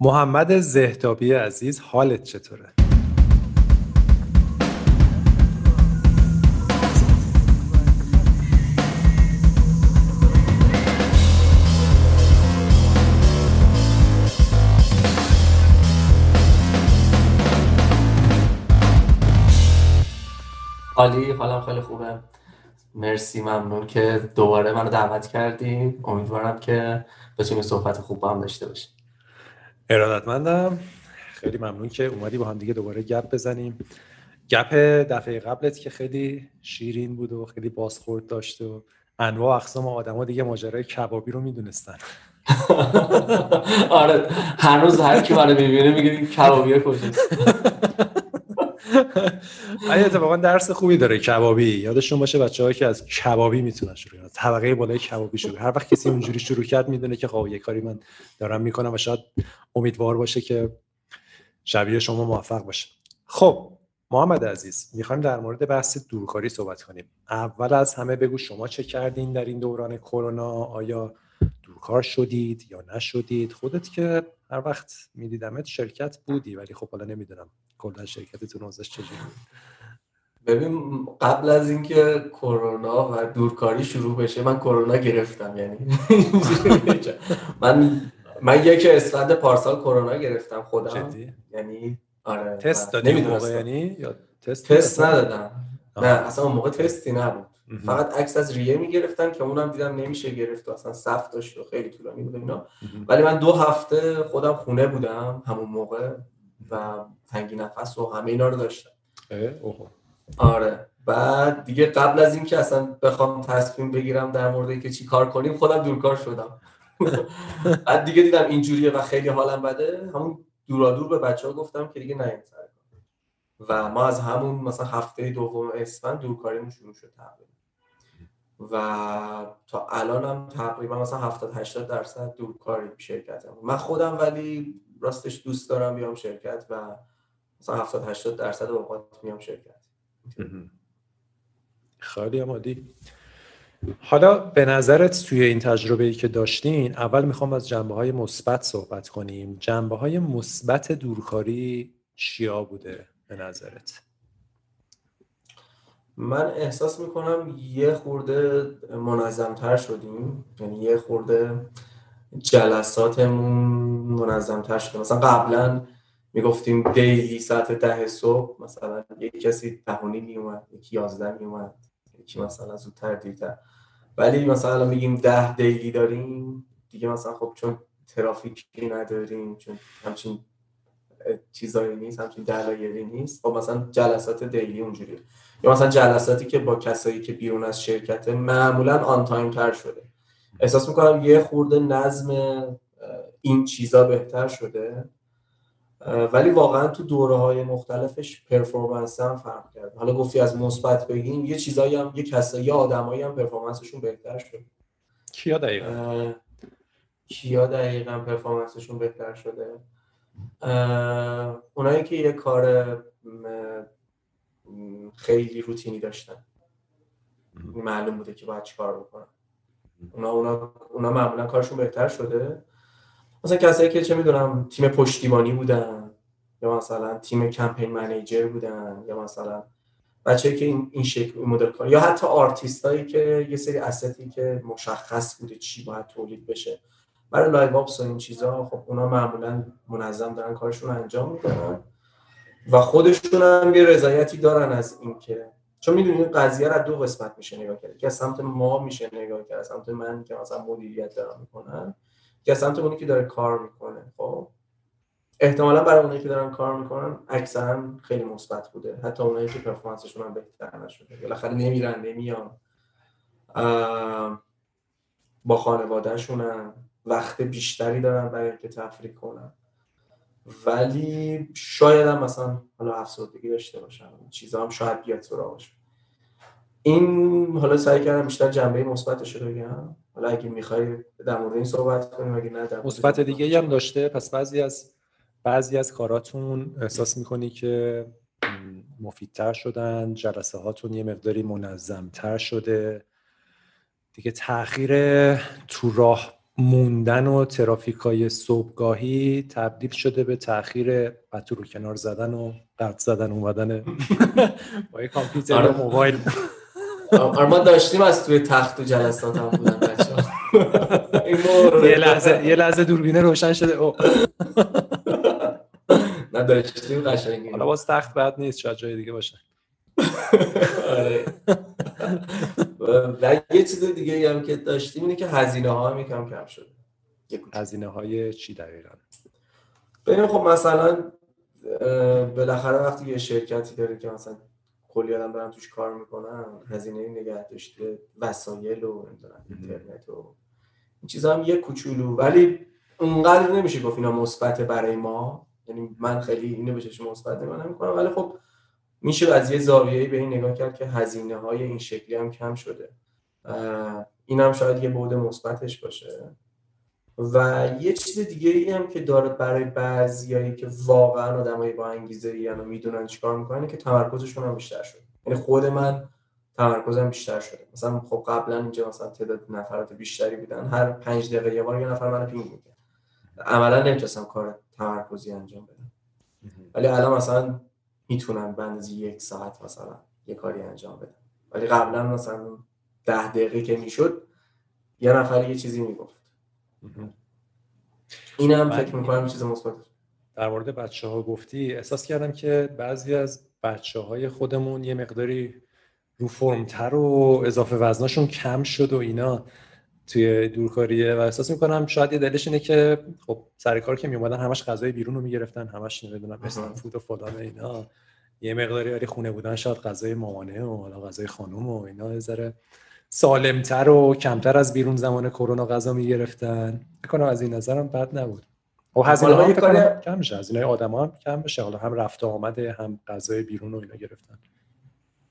محمد زهدابی عزیز حالت چطوره؟ حالی حالم خیلی خوبه. مرسی ممنون که دوباره منو دعوت کردی. امیدوارم که بتونیم صحبت خوب با هم داشته باشیم. ارادتمندم. خیلی ممنون که اومدی با هم دیگه دوباره گپ بزنیم. گپ دفعه قبلت که خیلی شیرین بود و خیلی بازخورد داشت و انواع اقسام آدما دیگه ماجرای کبابی رو می‌دونستن. آره هنوز هر کی منو می‌بینه میگه کبابی کجاست. ولی اتفاقا درس خوبی داره کبابی. یادشون باشه بچه که از کبابی می‌تونن شروع کنن. طبقه بالای کبابی شروع. هر وقت کسی اونجوری شروع کرد می‌دونه که خب کاری من دارم می‌کنم و شاید امیدوار باشه که شبیه شما موفق باشه. خب محمد عزیز می‌خوایم در مورد بحث دورکاری صحبت کنیم. اول از همه بگو شما چه کردین در این دوران کرونا؟ آیا دورکار شدید یا نشدید؟ خودت که هر وقت میدیدمت شرکت بودی ولی خب حالا نمی‌دونم. کلا شرکتتون اوضاعش چجوری ببین قبل از اینکه کرونا و دورکاری شروع بشه من کرونا گرفتم یعنی من من یک اسفند پارسال کرونا گرفتم خودم. جدی؟ یعنی آره تست دادی نمی‌دونستم. یعنی؟ یا تست تست؟ ندادم. نه اصلا اون موقع تستی نبود. فقط عکس از ریه می‌گرفتن که اونم دیدم نمیشه گرفت و اصلا صف داشت و خیلی طولانی بود اینا. ولی من دو هفته خودم خونه بودم همون موقع. و تنگی نفس و همه اینا رو داشتم. آره. بعد دیگه قبل از اینکه اصلا بخوام تصمیم بگیرم در مورد اینکه چی کار کنیم خودم دورکار شدم. بعد دیگه دیدم اینجوریه و خیلی حالم بده. همون دورادور به بچه ها گفتم که دیگه نیاین سر کار. و ما از همون مثلا هفته دوم اسفند دورکاریمون شروع شد تقریبا. و تا الان هم تقریبا مثلا 70 80 درصد دورکاری شرکتم من خودم ولی راستش دوست دارم بیام شرکت و مثلا 70 80 درصد اوقات میام شرکت. خیلی هم عالی. حالا به نظرت توی این تجربه ای که داشتین اول می‌خوام از جنبه های مثبت صحبت کنیم. جنبه های مثبت دورکاری چیا بوده به نظرت؟ من احساس می‌کنم یه خورده منظمتر شدیم. یعنی یه خورده جلساتمون منظمتر شده. مثلا قبلا می‌گفتیم دیلی ساعت ده صبح مثلا یک کسی نیم میومد یکی یازده میومد یکی مثلا زودتر دیرتر. ولی مثلا میگیم ده daily داریم دیگه مثلا خب چون ترافیکی نداریم چون همچین چیزایی نیست همچین دلایلی نیست خب مثلا جلسات daily اونجوری یا مثلا جلساتی که با کسایی که بیرون از شرکت معمولا on time تر شده. احساس می‌کنم یه خورده نظم این چیزا بهتر شده. ولی واقعا تو دوره های مختلفش performance هم فرق کرد. حالا گفتی از مثبت بگیم یه چیزایی هم یه کسایی یه آدمایی هم performance شون بهتر شد کیا دقیقا؟ کیا دقیقا پرفورمنسشون بهتر شده؟ اونایی که یه کار خیلی روتینی داشتن. معلوم بوده که باید چیکار بکنن. اونا اونا اونا معمولا کارشون بهتر شده. مثلا کسایی که چه می‌دونم تیم پشتیبانی بودن یا مثلا تیم کمپین منیجر بودن یا مثلا بچه‌ای که این این شکل این مدل کار یا حتی آرتیستایی که یه سری استی که مشخص بوده چی باید تولید بشه. برای live ops و این چیزا خب اونا معمولا منظم دارن کارشون انجام میدن. و خودشون هم یه رضایتی دارن از اینکه چون می‌دونی این قضیه رو دو قسمت میشه نگاه کرد. که از سمت ما میشه نگاه کرد از سمت من که مثلا مدیریت دارم می‌کنم که از سمت اونی که داره کار می‌کنه. خب؟ احتمالا برای اونایی که دارن کار می‌کنن اکثرا خیلی مثبت بوده. حتی اونایی که performance شون هم بهتر نشده. بالاخره نمیرن نمیان. با خانوادهشونن. وقت بیشتری دارن برای اینکه تفریح کنن. ولی شاید هم مثلا حالا افسردگی داشته باشن چیزا هم شاید بیاد سراغشون این حالا سعی کردم بیشتر جنبه مثبتش رو بگم. حالا اگه می‌خوای در مورد این صحبت کنیم اگه نه مثبت دیگه هم داشته. پس بعضی از بعضی از کاراتون احساس می‌کنی که مفیدتر شدن جلسه هاتون یه مقداری منظمتر شده. دیگه تاخیر تو راه موندن و ترافیک های صبحگاهی تبدیل شده به تاخیر پتو رو کنار زدن و قرد زدن اومدن با کامپیوتر و آره. موبایل. ما داشتیم از توی تخت و جلسات هم بودن بچه یه لحظه یه لحظه دوربینه روشن شده. او نه داشتیم قشنگی. حالا باز تخت بد نیست شاید جای دیگه باشه. آره. و یه چیز دیگه هم که داشتیم اینه که هزینه ها هم یکم کم شده. یه کوچولو. هزینه های چی دقیقا؟ ببین خب مثلا بالاخره وقتی یه شرکتی داره که مثلا کلی آدم دارن توش کار می‌کنن هزینه نگه داشته وسایل و اینترنت و این چیزا هم یه کوچولو. ولی اونقدر نمیشه گفت اینا مثبت برای ما. یعنی من خیلی اینو به چشم مثبت نگاه نمی‌کنم. ولی خب میشه از یه زاویه‌ای به این نگاه کرد که هزینه های این شکلی هم کم شده. اه، این هم شاید یه بعد مثبتش باشه. و یه چیز دیگه ای هم که داره برای بعضیایی که واقعا آدمایی با انگیزه ای و می‌دونن چیکار می‌کنن که تمرکزشون هم بیشتر شده. یعنی خود من تمرکزم بیشتر شده. مثلا خب قبلا اینجا مثلا تعداد نفرات بیشتری بودن. هر پنج دقیقه یه بار یه نفر منو پینگ می‌کرد. عملا نمی‌تونستم کار تمرکزی انجام بدم. ولی الان مثلا می‌تونم اندازه یک ساعت مثلا یه کاری انجام بدم. ولی قبلا مثلا ده دقیقه که می‌شد یه نفر یه چیزی می‌گفت. این هم بله. فکر می‌کنم چیز مثبت در مورد بچه ها گفتی احساس کردم که بعضی از بچه های خودمون یه مقداری رو فرمتر و اضافه وزناشون کم شد و اینا توی دورکاریه. و احساس می‌کنم شاید یه دلیلش اینه که خب سر کار که میومدن همش غذای بیرون رو می‌گرفتن همش نمی‌دونم استان فود و فلان اینا. یه مقداری ولی خونه بودن شاید غذای مامانه و حالا غذای خانم و اینا یه ذره سالمتر و کمتر از بیرون زمان کرونا غذا می‌گرفتن. می‌کنم از این نظرم بد نبود. و هزینه حالا ها یه فکر کنم کاری- کم میشه. هزینه آدم هم کم بشه حالا هم رفت و آمده هم غذای بیرون و اینا گرفتن.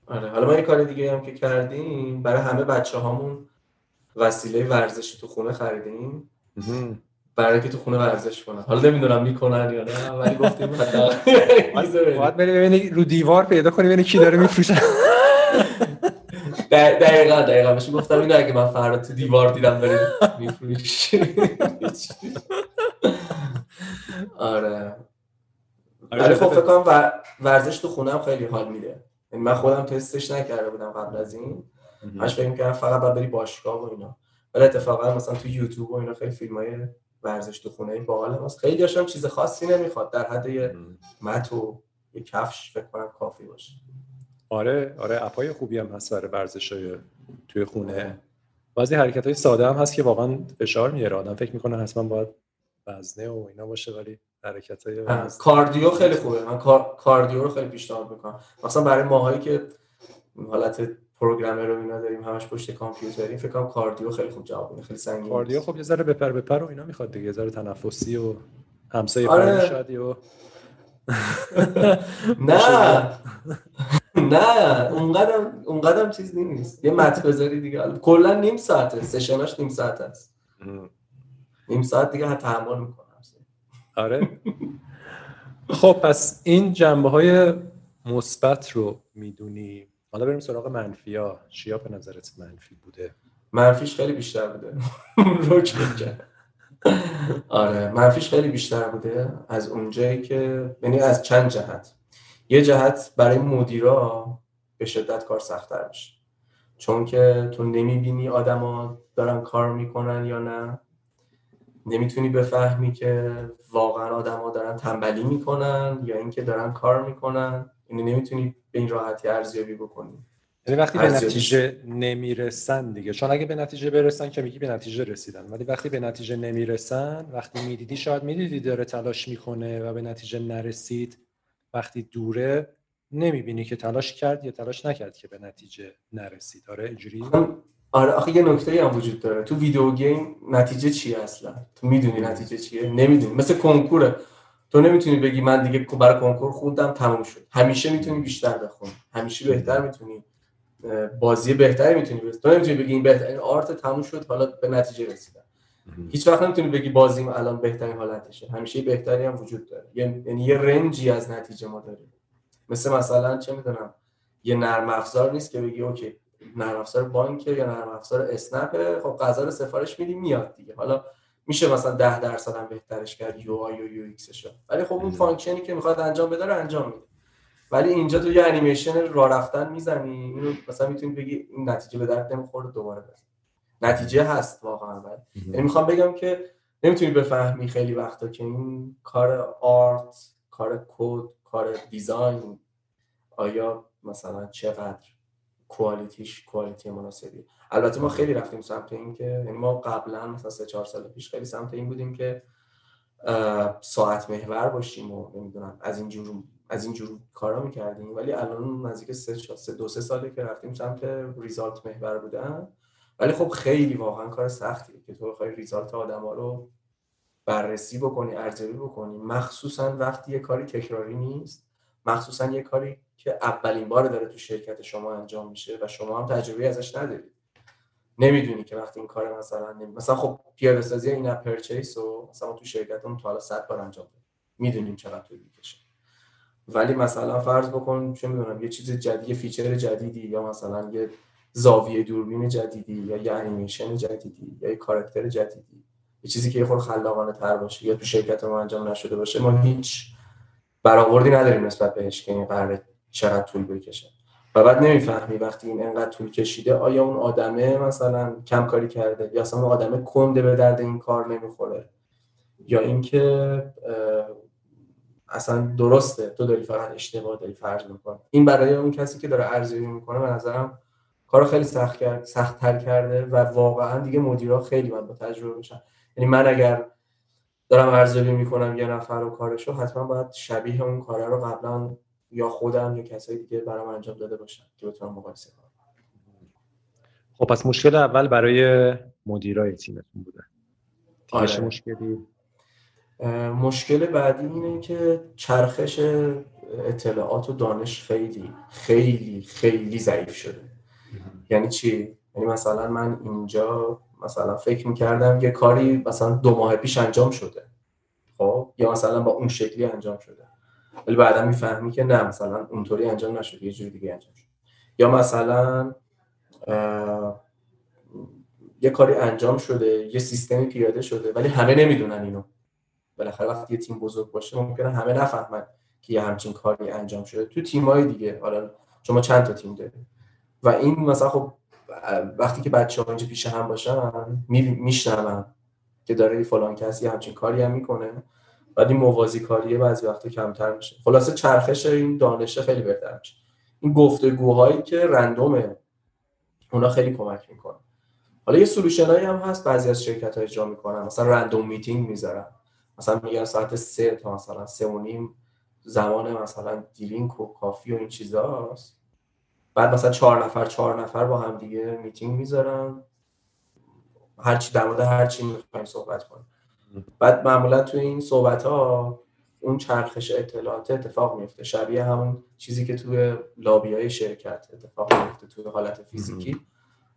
آره. حالا ما یه کار دیگه هم که کردیم برای همه بچه هامون وسیله ورزشی تو خونه خریدیم. برای اینکه تو خونه ورزش کنن. حالا نمی‌دونم می‌کنن یا نه. ولی گفتیم. باید بری ببینی رو دیوار پیدا کنی ببینی کی داره میفروشه. دقیقا دقیقا بهش گفتم اینو اگه من فردا تو دیوار دیدم بریم میفروشی. آره. ولی خب فکر کنم ور- ورزش تو خونه هم خیلی حال میده. یعنی من خودم تستش نکرده بودم قبل از این. همش فکر می‌کردم فقط باید بری باشگاه و اینا. ولی اتفاقا مثلا تو یوتیوب و اینا خیلی فیلم های ورزش تو خونه باحال هست خیلی داشتم چیز خاصی نمی‌خواد. در حد یه مت و یه کفش فکر کنم کافی باشه. آره آره اپای خوبی هم هست برای ورزش های توی خونه. بعضی حرکت های ساده هم هست که واقعا فشار میاره. آدم فکر می‌کنه حتما باید وزنه و اینا باشه ولی حرکت های کاردیو خیلی خوبه. من کار... کاردیو رو خیلی پیشنهاد می‌کنم. مثلا برای ماهایی که حالت پروگرامر رو اینا داریم همش پشت کامپیوتری فکر کنم کاردیو خیلی خوب جواب میده خیلی سنگین کاردیو. خب یه ذره بپر بپر و اینا می‌خواد دیگه. یه ذره تنفسی و همسایه آره. و نه. نه اونقدر اونقدر چیز نیست. یه مت بذاری دیگه. کلا نیم ساعته. سشناش نیم ساعت است. نیم ساعت دیگه تحمل می‌کنم. آره. خب پس این جنبه های مثبت رو می‌دونی. حالا بریم سراغ منفی ها. چیا به نظرت منفی بوده؟ منفیش خیلی بیشتر بوده. روک آره منفیش خیلی بیشتر بوده از اونجایی که یعنی از چند جهت. یه جهت برای مدیرا به شدت کار سختتر میشه. چون که تو نمی‌بینی آدما دارن کار می‌کنن یا نه. نمی‌تونی بفهمی که واقعا آدما دارن تنبلی می‌کنن یا اینکه دارن کار می‌کنن. یعنی نمی‌تونی به این راحتی ارزیابی بکنی. یعنی وقتی به نتیجه نمی‌رسن دیگه. چون اگه به نتیجه برسن که میگی به نتیجه رسیدن. ولی وقتی به نتیجه نمی‌رسن وقتی می‌دیدی شاید می‌دیدی داره تلاش می‌کنه و به نتیجه نرسید. وقتی دوره نمی‌بینی که تلاش کرد یا تلاش نکرد که به نتیجه نرسید. آره اینجوری؟ آره آخه یه نکته هم وجود داره. تو ویدیو گیم نتیجه چیه اصلا؟ تو می‌دونی نتیجه چیه؟ نمی‌دونی. مثل کنکوره. تو نمی‌تونی بگی من دیگه برای کنکور خوندم تموم شد. همیشه می‌تونی بیشتر بخونی. همیشه بهتر می‌تونی بازی بهتری می‌تونی بس تو نمی‌تونی بگی این بهترین آرت تموم شد حالا به نتیجه رسیدم. هیچ وقت نمی‌تونی بگی بازیم الان بهترین حالتشه. همیشه بهتری هم وجود داره. یعنی یه رنجی از نتیجه ما داریم. مثل مثلا چه می‌دونم یه نرم افزار نیست که بگی okay نرم افزار بانک یا نرم افزار اسنپ. خب غذا رو سفارش میدی میاد دیگه. حالا میشه مثلا 10 درصد هم بهترش کرد UI و UX ش ولی خب اون function ی که می‌خواد انجام بده رو انجام میده. ولی اینجا تو یه انیمیشن راه رفتن می‌زنی اینو مثلا می‌تونی بگی این نتیجه به درد نمی‌خوره دوباره بزن نتیجه هست واقعا. یعنی می‌خوام بگم که نمی‌تونی بفهمی خیلی وقتا که این کار art کار کد کار دیزاین آیا مثلا چقدر کوالیتیش کوالیتی مناسبی البته ما خیلی رفتیم سمت این که یعنی ما قبلا مثلا سه چهار سال پیش خیلی سمت این بودیم که ساعت محور باشیم و نمی‌دونم از این جور از این جور کارا می‌کردیم. ولی الان نزدیک سه, سه دو سه ساله که رفتیم سمت ریزالت محور بودن ولی خب خیلی واقعا کار سختیه که تو بخوای ریزالت آدما رو بررسی بکنی ارزیابی بکنی. مخصوصا وقتی یه کاری تکراری نیست مخصوصا یه کاری که اولین بار داره تو شرکت شما انجام میشه و شما هم تجربه ازش ندارید نمی‌دونی که وقتی این کار مثلا نمی... مثلا خب پیاده سازی in-app purchase و مثلا تو شرکتمون تا حالا 100 بار انجام دادیم می‌دونیم چقدر طول می‌کشه. ولی مثلا فرض بکن چه می‌دونم یه چیز جدید یه feature جدیدی یا مثلا یه زاویه دوربین جدیدی یا یه انیمیشن جدیدی یا یه کاراکتر جدیدی. یه چیزی که یه خور خلاقانه تر باشه یا تو شرکت ما انجام نشده باشه ما هیچ برآوردی نداریم نسبت بهش که این قرار چقدر طول بکشه. و بعد نمی‌فهمی وقتی این انقدر طول کشیده آیا اون آدمه مثلا کم کاری کرده یا اصلا اون آدمه کنده به درد این کار نمی‌خوره؟ یا اینکه اصلا درسته تو داری فقط اشتباه داری فرض می‌کنی. این برای اون کسی که داره ارزیابی می‌کنه به نظرم کارو خیلی سخت کرد سخت تر کرده و واقعا دیگه مدیرا خیلی باید با تجربه بشن یعنی من اگر دارم ارزیابی می‌کنم یه نفر رو کارشو حتما باید شبیه اون کاره رو قبلا یا خودم یا کسایی دیگه برام انجام داده باشن که بتونم مقایسه کنم. خب پس مشکل اول برای مدیرای تیمتون بوده. آره. مشکلی؟ مشکل بعدی اینه که چرخش اطلاعات و دانش خیلی خیلی خیلی ضعیف شده. یعنی چی؟ یعنی مثلا من اینجا مثلا فکر می‌کردم یه کاری مثلا دو ماه پیش انجام شده. خب؟ یا مثلا با اون شکلی انجام شده. ولی بعدا می‌فهمی که نه مثلا اونطوری انجام نشده یه جوری دیگه انجام شده. یا مثلا یه کاری انجام شده یه سیستمی پیاده شده ولی همه نمی‌دونن اینو. بالاخره وقتی یه تیم بزرگ باشه ممکنه همه نفهمن که یه همچین کاری انجام شده. تو تیمای دیگه حالا شما چند تا تیم دارید و این مثلا خب وقتی که بچه ها اینجا پیش هم باشن میشنون که داره فلان کسی همچین کاری هم می‌کنه. بعد این موازی کاریه بعضی وقتا کمتر میشه. خلاصه چرخش این دانشه خیلی بهتر میشه. این گفتگوهایی که رندومه اونا خیلی کمک می‌کنه. حالا یه solution هایی هم هست بعضی از شرکت ها اجرا می‌کنن. مثلا random meeting می‌ذارن. مثلا میگن ساعت سه تا مثلا سه و نیم زمان مثلا drink و coffee و این چیزاست. بعد مثلا چهار نفر چهار نفر با هم دیگه میتینگ می‌ذارن. هرچی در مورد هر چی می‌خوایم صحبت کنیم. بعد معمولا توی این صحبت ها اون چرخش اطلاعات اتفاق میفته شبیه همون چیزی که توی لابی های شرکت اتفاق میفته توی حالت فیزیکی.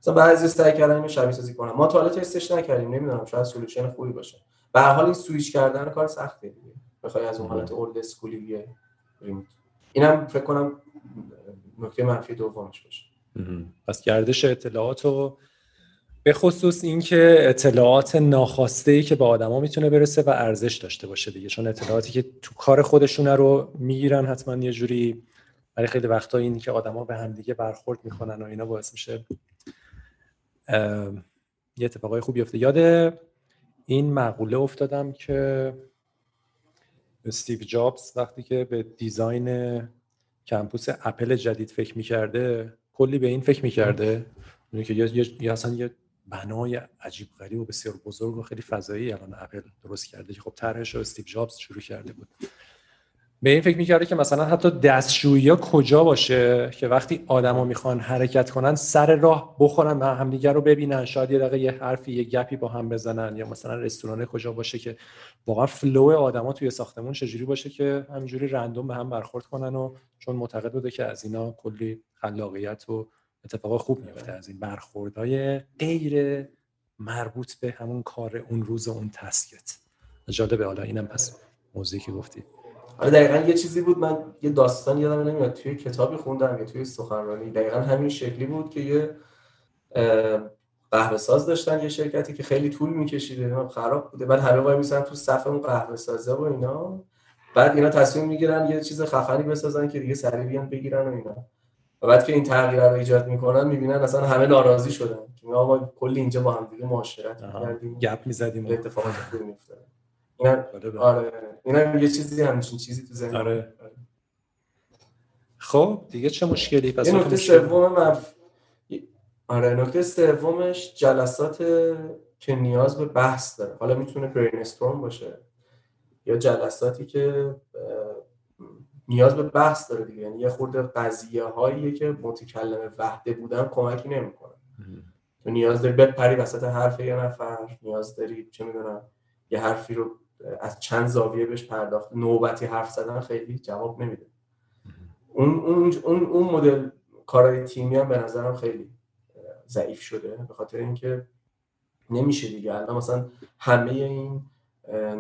مثلا بعضی سعی کردن اینو شبیه سازی کنن. ما تا حالا تستش نکردیم نمی‌دونم شاید solution خوبی باشه. به هر حال این سویچ کردن کار سخته دیگه. بخوای از اون حالت old school ی remote اینم فکر کنم نکته منفی دومش باشه. پس گردش اطلاعات و به خصوص اینکه اطلاعات ناخواسته ای که به آدما می‌تونه برسه و ارزش داشته باشه دیگه. چون اطلاعاتی که تو کار خودشونه رو می‌گیرن حتما یه جوری برای خیلی وقتا این که آدما به هم دیگه برخورد می‌کنن و اینا باعث میشه یه اتفاقای خوبی بیفته. یاد این مقوله افتادم که استیو جابز وقتی که به design campus اپل جدید فکر می‌کرده کلی به این فکر می‌کرده. که یا اصلا یه بنای عجیب غریب و بسیار بزرگ و خیلی فضایی الان اپل درست کرده که خب طرحش رو استیو جابز شروع کرده بود. به این فکر می‌کرده که مثلا حتی دستشویی ها کجا باشه که وقتی آدما می‌خوان حرکت کنن سر راه بخورن و همدیگر رو ببینن. شاید یه دقیقه یه حرفی یه گپی با هم بزنن یا مثلا رستوران کجا باشه که واقعا flow آدما توی ساختمون چجوری باشه که همینجوری random به هم برخورد کنن و چون معتقد بوده که از اینا کلی خلاقیت و اتفاق خوب میفته از این برخوردهای غیر مربوط به همون کار اون روز و اون تسکت. جالبه. حالا اینم پس موضوعی که گفتی. آره دقیقا یه چیزی بود من یه داستان یادم نمیاد توی کتابی خوندم یا توی سخنرانی. دقیقا همین شکلی بود که یه قهوه ساز داشتن یه شرکتی که خیلی طول میکشیده خراب بوده. بعد همه وای میسن تو صف اون قهوه سازه و اینا. بعد اینا تصمیم می‌گیرن یه چیز خفنی بسازن که دیگه سریع بیان بگیرن و اینا. و بعد که این تغییر رو ایجاد می‌کنن می‌بینن اصلا همه ناراضی شدن. که ما کلی اینجا با هم دیگه معاشرت کردیم گپ می‌زدیم اتفاقات خوبی میافتاد. اینا آره اینا یه چیزی همچین چیزی تو ذهن آره. خب دیگه چه مشکلی؟ پس نکته سوم مف... آره نکته سومش جلسات که نیاز به بحث داره. حالا می‌تونه برین باشه. یا جلساتی که نیاز به بحث داره دیگه. یعنی یه خورده قضیه هایی که متکلم وحده بودن کمکی نمی‌کنه. تو نیاز داری بپری وسط حرف یه نفر نیاز داری چه می‌دونم یه حرفی رو از چند زاویه بهش پرداخت. نوبتی حرف زدن خیلی جواب نمیده. اون اون اون, اون مدل کارهای تیمی هم به نظرم خیلی ضعیف شده. به خاطر اینکه نمیشه دیگه. الان مثلا همه این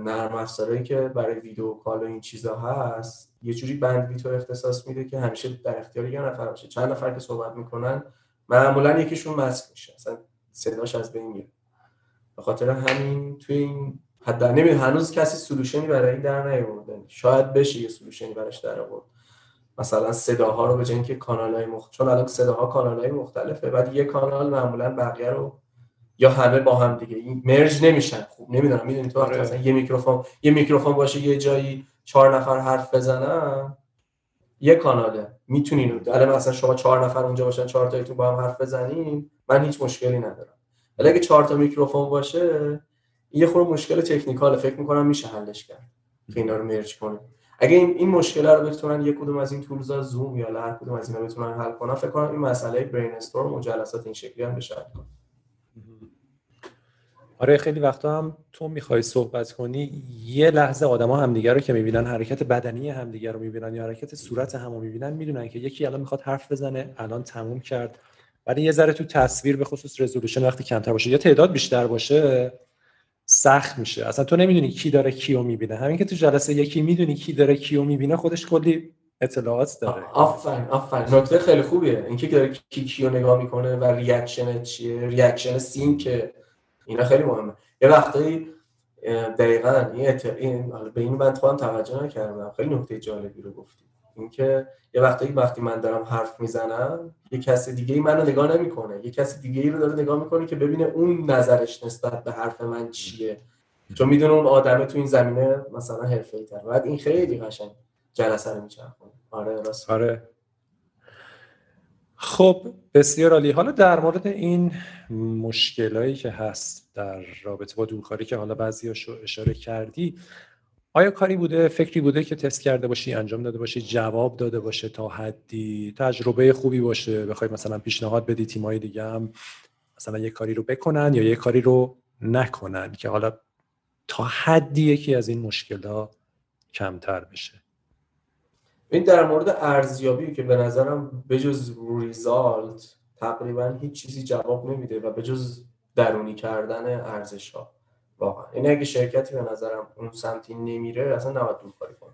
نرم افزارهایی که برای ویدیو کال و این چیزا هست یه جوری بند تو اختصاص میده که همیشه در اختیار یه نفر باشه. چند نفر که صحبت می‌کنن معمولا یکیشون مسک میشه. اصلا صداش از بین میره. به خاطر همین توی این حد نمی هنوز کسی سولوشنی برای این در نیاورده. شاید بشه یه سولوشنی براش در آورد. مثلا صداها رو به جای اینکه کانال‌های مختلف چون الان صداها کانال‌های مختلفه بعد یه کانال معمولا بقیه رو یا همه با هم دیگه. این مرج نمیشن خوب. نمی‌دونم می‌دونی تو آره. مثلا یه میکروفون یه میکروفون باشه یه جایی چهار نفر حرف بزنن یه کاناله. می‌تونین الان مثلا شما چهار نفر اونجا باشن چهار تایتون با هم حرف بزنین من هیچ مشکلی ندارم. ولی اگه چهار تا میکروفون باشه یه خورده مشکل technical فکر می‌کنم میشه حلش کرد که اینا رو merge کنیم اگه این این مشکل رو بتونن یک کدوم از این tools ا زوم یا هر کدوم از اینا بتونن حل کنن فکر کنم این مسئله brainstorm و جلسات این شکلی هم بشه آره خیلی وقتا هم تو می‌خوای صحبت کنی یه لحظه آدما همدیگه رو که می‌بینن حرکت بدنی همدیگه رو می‌بینن یا حرکت صورت همو می‌بینن می‌دونن که یکی الان می‌خواد حرف بزنه الان تموم کرد. ولی یه ذره تو تصویر به خصوص resolution وقتی کمتر باشه یا تعداد بیشتر باشه سخت میشه. اصلا تو نمی‌دونی کی داره کیو می‌بینه. همین که تو جلسه یکی می‌دونی کی داره کیو می‌بینه خودش کلی اطلاعات داره. آفرین آفرین. نکته خیلی خوبیه. اینکه داره کی کیو نگاه می‌کنه و reaction چیه reaction سین که اینا خیلی مهمه. یه وقتایی دقیقا این, به این من خودم توجه نکردم. خیلی نکته جالبی رو گفتی. اینکه یه وقتایی وقتی من دارم حرف می‌زنم یه کسی دیگه ای منو نگاه نمی‌کنه. یه کسی دیگه ای رو داره نگاه می‌کنه که ببینه اون نظرش نسبت به حرف من چیه. چون می‌دونه اون آدمه تو این زمینه مثلا حرفه‌ای تر بعد این خیلی قشنگ جلسه رو میچرخونه. آره راست. آره. خب بسیار عالی. حالا در مورد این مشکلایی که هست در رابطه با دورکاری که حالا بعضی اشاره کردی آیا کاری بوده فکری بوده که تست کرده باشی انجام داده باشی جواب داده باشه تا حدی تجربه خوبی باشه بخوای مثلا پیشنهاد بدی تیمای دیگه هم مثلا یه کاری رو بکنن یا یه کاری رو نکنن که حالا تا حدی یکی از این مشکلات کمتر بشه؟ این در مورد ارزیابی که به نظرم بجز ریزالت تقریبا هیچ چیزی جواب نمیده و بجز درونی کردن ارزش ها واقعا. این اگه شرکتی به نظرم اون سمتی نمیره اصلا نباید دور کاری کنه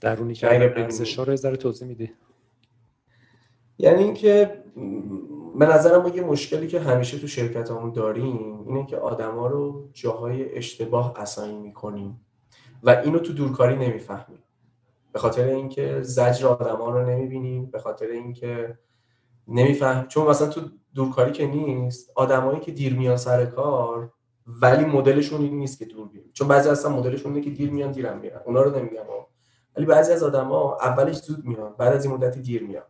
درونی کردن ارزش ها رو ذره توضیح میدی. یعنی اینکه به نظرم ما یه مشکلی که همیشه تو شرکت همون داریم اینه که آدما رو جاهای اشتباه اساین می‌کنیم و اینو تو دورکاری نمی‌فهمیم. به خاطر اینکه زجر آدما رو نمی‌بینیم به خاطر اینکه نمیفهم چون مثلا تو دورکاری که نیست آدمایی که دیر میان سر کار ولی مدلشون این نیست که دور بیان چون بعضی اصلا مدلشون اینه که دیر میان دیرم میرن. اونا رو نمیگم. ولی بعضی از آدما اولش زود میان بعد از این مدتی دیر میان.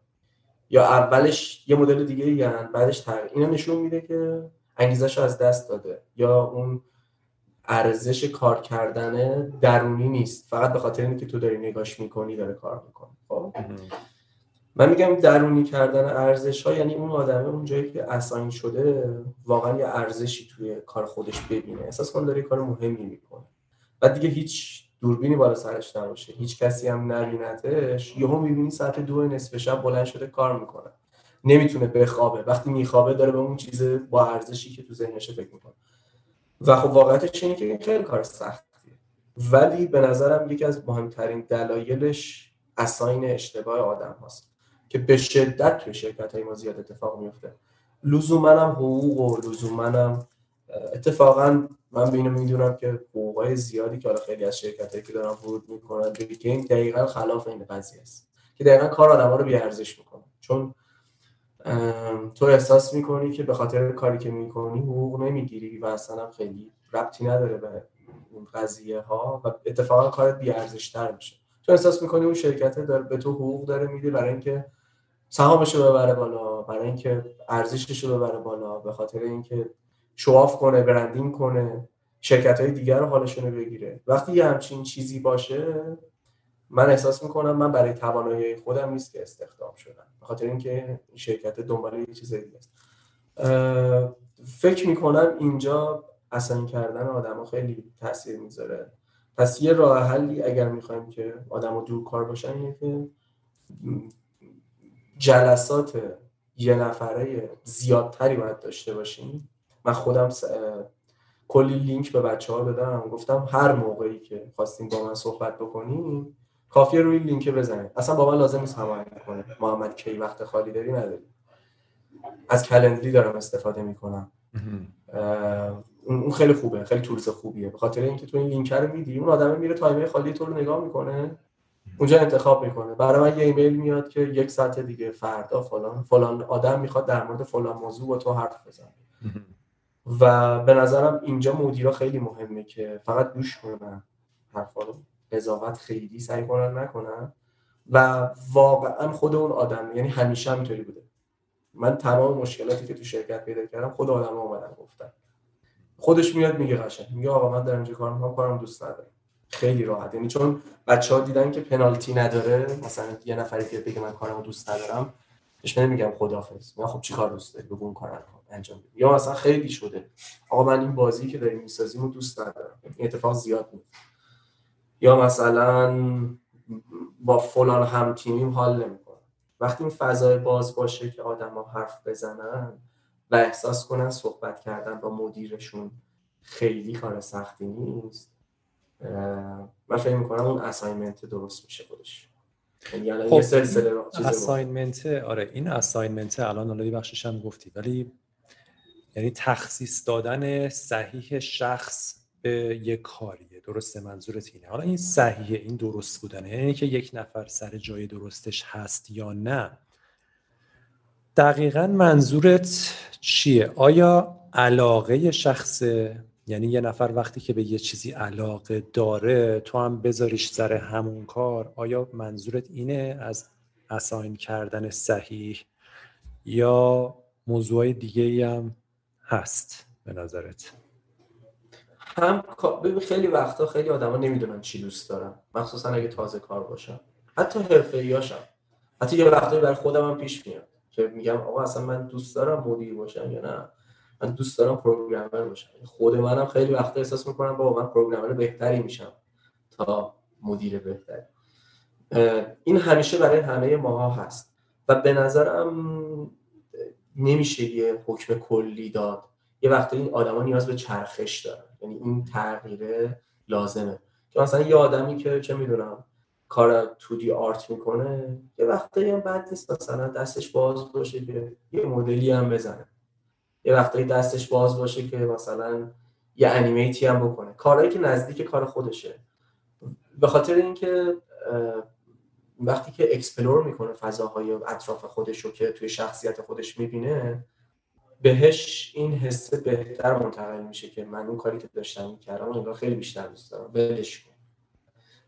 یا اولش یه مدل دیگه یعنی بعدش تغییر اینا نشون میده که انگیزش از دست داده. یا اون ارزش کار کردن درونی نیست. فقط به خاطر اینکه تو داری نگاش می‌کنی داره کار می‌کنی خب؟ من میگم درونی کردن ارزش ها یعنی اون آدمه اون جایی که اساین شده واقعا یه ارزشی توی کار خودش ببینه. احساس کن داره کار مهمی می‌کنه. بعد دیگه هیچ دوربینی بالا سرش نباشه. هیچ کسی هم نبینتش. یهو می‌بینی ساعت دو نصف شب بلند شده کار می‌کنه. نمی‌تونه بخوابه. وقتی میخوابه داره به اون چیز با ارزشی که تو ذهنش فکر می‌کنه. و خب واقعیتش اینه که خیلی کار سختیه. ولی به نظرم یکی از مهمترین دلایلش اساین اشتباه آدم هاست. که به شدت توی شرکت های ما زیاد اتفاق میفته لزوما هم حقوق و لزوما هم اتفاقا من به اینو می‌دونم که حقوقای زیادی که حالا خیلی از شرکت هایی که دارن ورود می‌کنن به گیم دقیقا خلاف این قضیه است. که دقیقا کار آدم ها رو بیارزش می‌کنه. چون تو احساس می‌کنی که به خاطر کاری که می‌کنی حقوق نمی‌گیری و اصلا خیلی ربطی نداره به اون قضیه ها و اتفاقا کارت بیارزش تر میشه. تو احساس می‌کنی اون شرکت داره به تو حقوق داره میده برای اینکه سهامش رو ببره بالا برای اینکه ارزشش رو ببره بالا به خاطر اینکه شواف کنه برندینگ کنه شرکت های دیگر رو حالشون رو بگیره. وقتی یه همچین چیزی باشه من احساس می‌کنم من برای توانایی خودم نیست که استخدام شدم به خاطر اینکه این شرکت دنبال یه چیز دیگه است فکر می‌کنم اینجا اصلا کردن آدم خیلی تاثیر می‌ذاره. پس یه راه حلی اگر می‌خوایم که آدم دور کار باشن اینه که جلسات یه نفره زیادتری باید داشته باشیم. من خودم کلی لینک به بچه ها دادم. گفتم هر موقعی که خواستیم با من صحبت بکنیم کافیه روی لینک بزنید اصلا با من لازم نیست هماهنگ کنه محمد کی وقت خالی داری نداری. از کلندری دارم استفاده می‌کنم. اون خیلی خوبه. خیلی تولز خوبیه. به خاطر اینکه تو این لینک رو میدی اون آدم میره تایمه خالی تو رو نگاه می‌کنه. اونجا انتخاب می‌کنه. برای من یه ایمیل میاد که یک ساعت دیگه فردا فلان فلان آدم می‌خواد در مورد فلان موضوع با تو حرف بزنه. و به نظرم اینجا مدیرا خیلی مهمه که فقط گوش کنن حرفا رو. قضاوت خیلی سعی کنن نکنن. و واقعا خود اون آدم یعنی همیشه هم اینطوری بوده. من تمام مشکلاتی که تو شرکت پیدا کردم خود آدم اومدن گفتن. خودش میاد میگه قشنگ. میگه آقا من دارم اینجا کار می‌کنم کارم دوست ندارم. خیلی راحت. یعنی چون بچه ها دیدن که پنالتی نداره مثلا یه نفری که بگه من کارمو دوست ندارم بهش نمیگم خدافظ من خب چیکار دوست داری؟ بگو اون کار انجام بده. یا مثلا خیلی شده. آقا من این بازی که داریم می‌سازیم دوست ندارم. این اتفاق زیاد میفته یا مثلا با فلان هم تیمیم حال نمی‌کنه. وقتی این فضای باز باشه که آدما حرف بزنن و احساس کنن صحبت کردن با مدیرشون خیلی کار سختی نیست. من فکر می‌کنم اون assignment درست میشه خودش. یعنی خب assignment آره این assignment الان الان بخشش هم گفتی ولی یعنی تخصیص دادن صحیح شخص به یک کاریه درسته منظورت اینه. حالا این صحیح این درست بودنه یعنی که یک نفر سر جای درستش هست یا نه. دقیقا منظورت چیه؟ آیا علاقه شخص یعنی یه نفر وقتی که به یه چیزی علاقه داره تو هم بذاریش سر همون کار. آیا منظورت اینه از اساین کردن صحیح یا موضوع دیگه هم هست به نظرت؟ هم خیلی وقتا خیلی آدما نمی‌دونن چی دوست دارن مخصوصا اگه تازه کار باشن. حتی حرفه حتی یه وقتایی برای خودم هم پیش میاد که میگم آقا اصلا من دوست دارم مدیر باشم یا نه. من دوست دارم پروگرامر باشم. خود منم خیلی وقتا احساس می‌کنم با من پروگرامر بهتری میشم تا مدیر بهتری. این همیشه برای همه ماها هست. و به نظرم نمیشه یه حکم کلی داد. یه وقتی این آدما نیاز به چرخش دارن. یعنی این تغییره لازمه. که مثلا یه آدمی که چه می‌دونم کار 2D art می‌کنه یه وقتی هم بد نیست. مثلا دستش باز باشه که یه مدلی هم بزنه. یه وقتی دستش باز باشه که مثلا یه animate ی هم بکنه. کارهایی که نزدیک کار خودشه. به خاطر اینکه وقتی که explore می‌کنه فضاهای اطراف خودش رو که توی شخصیت خودش می‌بینه بهش این حسه بهتر منتقل میشه که من اون کاری که داشتم می‌کردم انگار خیلی بیشتر دوست دارم. ولش کن.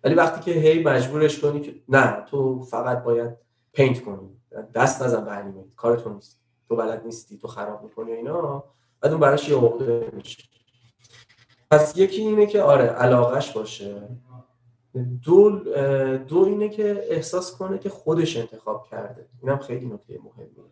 ولی وقتی که هی مجبورش کنی که نه تو فقط باید پینت کنی. دست نزن به انیمیت کارتون نیست. تو بلد نیستی تو خراب می‌کنی اینا بعد اون براش یه عقده میشه. پس یکی اینه که آره علاقش باشه. دو, دو اینه که احساس کنه که خودش انتخاب کرده. اینم خیلی نکته مهمیه.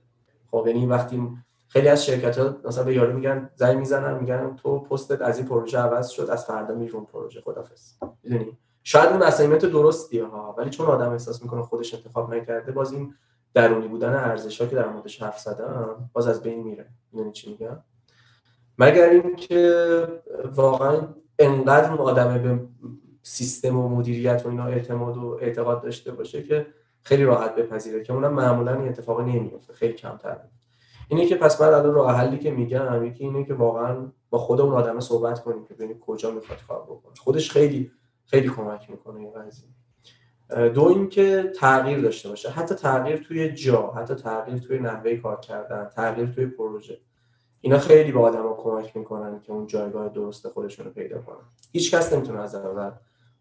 خب یعنی وقتی خیلی از شرکت ها مثلا به یارو میگن زنگ می‌زنن میگن تو پستت از این پروژه عوض شد از فردا میرون پروژه خدافظ. می‌دونی؟ شاید اون اسایمنت درستیه ها ولی چون آدم احساس می‌کنه خودش انتخاب نکرده باز این درونی بودن ارزش ها که در موردش حرف زدم باز از بین میره. می‌دونی چی میگم؟ مگر اینکه واقعا انقدر اون آدمه به سیستم و مدیریت و اینا اعتماد و اعتقاد داشته باشه که خیلی راحت بپذیره که اونم معمولا این اتفاق نمیفته خیلی کمتر. اینه که پس من الان راه حلی که میگم یکی اینه که واقعا با خود اون آدم صحبت کنیم که ببینیم کجا می‌خواد کار بکنه. خودش خیلی خیلی کمک می‌کنه این قضیه. دو اینکه تغییر داشته باشه. حتی تغییر توی جا حتی تغییر توی نحوه کار کردن تغییر توی پروژه. اینا خیلی به آدما کمک می‌کنن که اون جایگاه درست خودشون رو پیدا کنن. هیچ کس نمی‌تونه از اول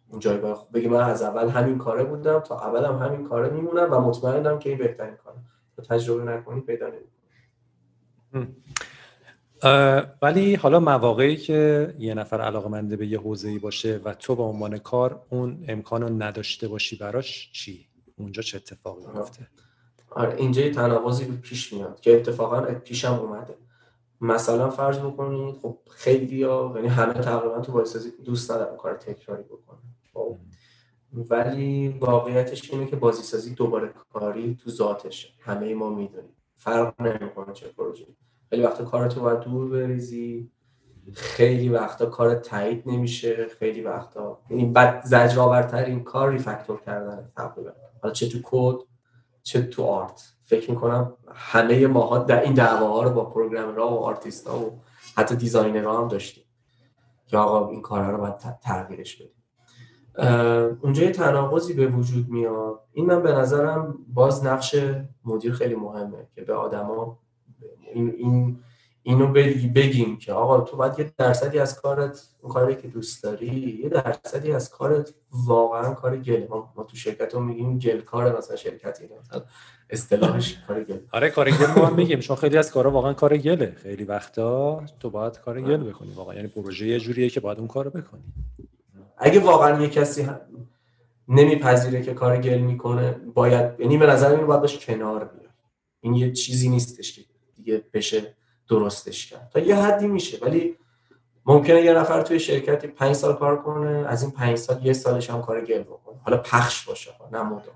اون جایگاه بگی من از اول همین کاره بودم تا اولم همین کاره میمونم و مطمئنم که این بهترین کاره. تا تجربه نکنی پیدا نمی‌کنی. ولی حالا مواقعی که یه نفر علاقمنده به یه حوزه‌ای باشه و تو به عنوان کار اون امکان رو نداشته باشی براش چی؟ اونجا چه اتفاقی میفته؟ آره اینجا یه تناقضی پیش میاد که اتفاقا پیشم اومده. مثلا فرض بکنید خب خیلی یعنی همه تقریبا تو بازیسازی دوست ندارن کار تکراری بکنن. خب ولی واقعیتش اینه که بازیسازی دوباره کاری تو ذاتشه. همه ما می‌دونیم. فرق نمی‌کنه چه پروژه خیلی وقتا کارتو باید دور بریزی. خیلی وقتا کار تایید نمیشه. خیلی وقتا. یعنی بعد زجرآورترین کار refactor کردن تقریبا. حالا چه تو کد چه تو art. فکر می‌کنم همه ماها در این دعواها رو با programmer ها و آرتیست ها و حتی designer ها هم داشتیم که آقا این کارها رو باید تغییرش بدیم. اونجا یه تناقضی به وجود میاد. این من به نظرم باز نقش مدیر خیلی مهمه که به آدما این, این اینو بگیم که آقا تو باید یه درصدی از کارت اون کاری که دوست داری یه درصدی از کارت واقعا کار گله. ما, تو شرکت هم میگیم گل کار مثلا شرکتی مثلا اصطلاحش کار گل آره کار گل ما هم میگیم. چون خیلی از کارا واقعا کار گله. خیلی وقتا تو باید کار گل بکنی. واقعا یعنی پروژه یه جوریه که باید اون کارو بکنی. اگه واقعا یه کسی نمیپذیره که کار گل می‌کنه باید یعنی به نظر من باید باش کنار بیاد. این یه چیزی نیستش که دیگه بشه درستش کرد. تا یه حدی میشه ولی ممکنه یه نفر توی شرکتی پنج سال کار کنه از این پنج سال یه سالش هم کار گل بکنه. حالا پخش باشه نه مدام.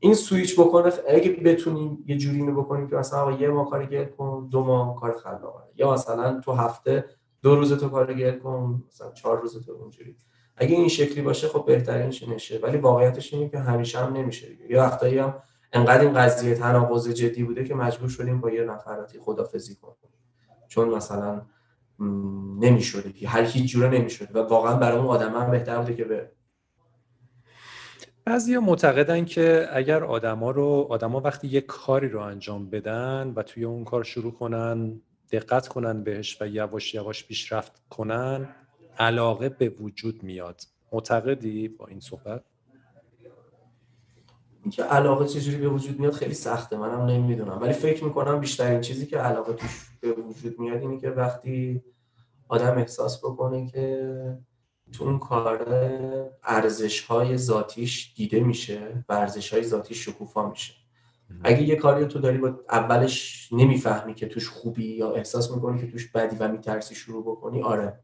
این سویچ بکنه اگه بتونیم یه جوری اینو بکنیم که مثلا یه ماه کار گل کن دو ماه کار خلاقانه یا مثلا تو هفته دو روز تو کار گل کن مثلا چهار روز تو اونجوری. اگه این شکلی باشه خب بهترینش نشه ولی واقعیتش اینه که همیشه هم نمیشه یا وقتایی هم انقدر این قضیه تناقض جدی بوده که مجبور شدیم با یه نفراتی خدافزی کنیم. چون مثلا نمی‌شده که هر هیچ جوره نمی‌شده و واقعا برای اون آدم هم بهتر بوده که به بعضی معتقدن که اگر آدما رو آدما وقتی یه کاری رو انجام بدن و توی اون کار شروع کنن دقت کنن بهش و یواش یواش پیشرفت کنن علاقه به وجود میاد. معتقدی با این صحبت؟ اینکه علاقه چجوری به وجود میاد خیلی سخته. منم نمی‌دونم. ولی فکر می‌کنم بیشترین چیزی که علاقه توش به وجود میاد اینه که وقتی آدم احساس بکنه که تو اون کار ارزش های ذاتیش دیده میشه و ارزش های ذاتیش شکوفا میشه. اگه یه کاری تو داری با اولش نمی‌فهمی که توش خوبی یا احساس می‌کنی که توش بدی و میترسی شروع بکنی آره.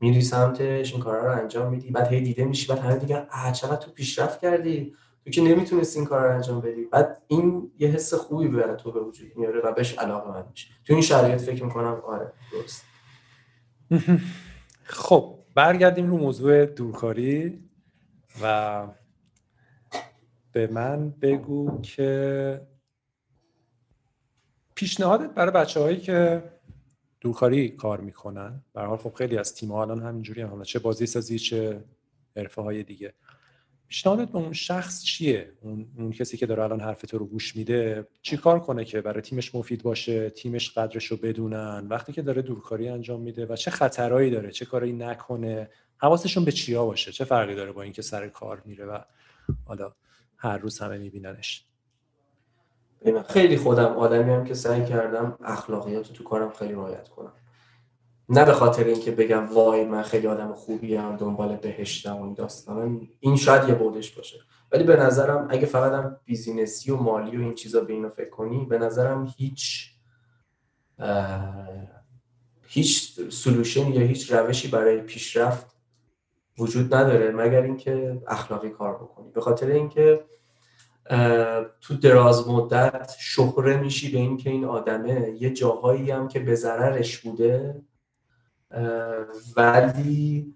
میری سمتش این کارا رو انجام میدی بعد هی دیده میشی بعد همه دیگه چقدر تو پیشرفت کردی؟ تو که نمی‌تونستی این کار رو انجام بدی. بعد این یه حس خوبی برای تو به وجود میاره و بهش علاقه من میشه. تو این شرایط فکر می‌کنم آره درست. خب برگردیم رو موضوع دورکاری و به من بگو که پیشنهادت برای بچه هایی که دورکاری کار می‌کنن. به خب خیلی از تیم ها الان همینجوری هم چه بازی سازی چه حرفه های دیگه. پیشنهادت به اون شخص چیه؟ اون, اون کسی که داره الان حرف تو رو گوش میده چی کار کنه که برای تیمش مفید باشه تیمش قدرش رو بدونن؟ وقتی که داره دورکاری انجام میده و چه خطرهایی داره چه کاری نکنه حواسشون به چیا باشه؟ چه فرقی داره با اینکه سر کار میره و حالا هر روز همه میبیننش؟ خیلی خودم آدمی هم که سعی کردم اخلاقیات تو کارم خیلی رعایت کنم. نه به خاطر اینکه بگم وای من خیلی آدم خوبی هم دنبال بهشتم و این داستان این شاید یه بعدش باشه. ولی به نظرم اگه فقط هم business ی و مالی و این چیزا به اینو فکر کنی به نظرم هیچ هیچ solution یا هیچ روشی برای پیشرفت وجود نداره مگر اینکه اخلاقی کار بکنی. به خاطر اینکه تو دراز مدت شهره میشی به اینکه این آدمه. یه جاهایی هم که به ضررش بوده ولی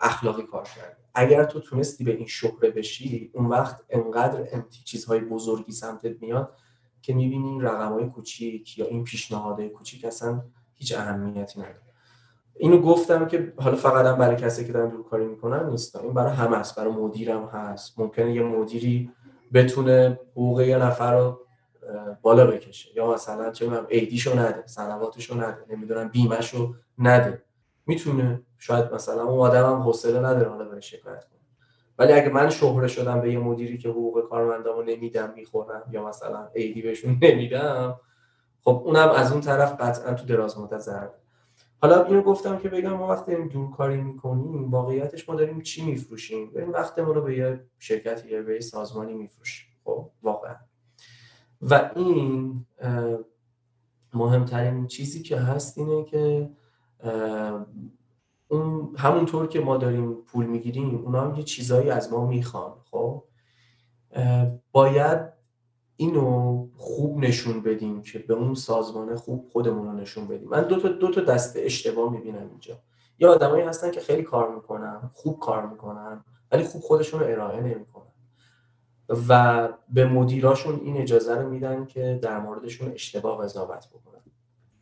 اخلاقی کار کردی اگر تو تونستی به این شهره بشی اون وقت انقدر امتی چیزهای بزرگی سمتت میاد که می‌بینی این رقم های کوچیک یا این پیشنهادهای کوچیک اصلا هیچ اهمیتی نداره. اینو گفتم که حالا فقط هم برای کسی که دارن کاری می‌کنن نیست. این برای همه است برای مدیرم هست. ممکنه یه مدیری بتونه حقوق یه نفر رو بالا بکشه. یا مثلا چه می‌دونم ایدیشو نده سنواتشو نده نمی‌دونم بیمهشو نده. می‌تونه شاید مثلا اون آدم هم حوصله نداره حالا بره شکایت کنه. ولی اگه من شهره شدم به یه مدیری که حقوق کارمندامو نمیدم می‌خورم یا مثلا ایدی بهشون نمیدم خب اونم از اون طرف قطعا تو دراز مدت ضرر. حالا اینو گفتم که بگم ما وقتی داریم دورکاری می‌کنیم واقعیتش ما داریم چی میفروشیم؟ داریم وقتمون رو به یه شرکتی یا به یه سازمانی میفروشیم. خب واقعا. و این مهمترین چیزی که هست اینه که اون همونطور که ما داریم پول می‌گیریم اونا هم یه چیزایی از ما می‌خوان خب؟ باید اینو خوب نشون بدیم که به اون سازمان خوب خودمون رو نشون بدیم. من دو تا دو تا دسته اشتباه می‌بینم اینجا. یا آدمایی هستن که خیلی کار می‌کنن خوب کار می‌کنن ولی خوب خودشون رو ارائه نمی‌کنن. و به مدیراشون این اجازه رو میدن که در موردشون اشتباه قضاوت بکنن.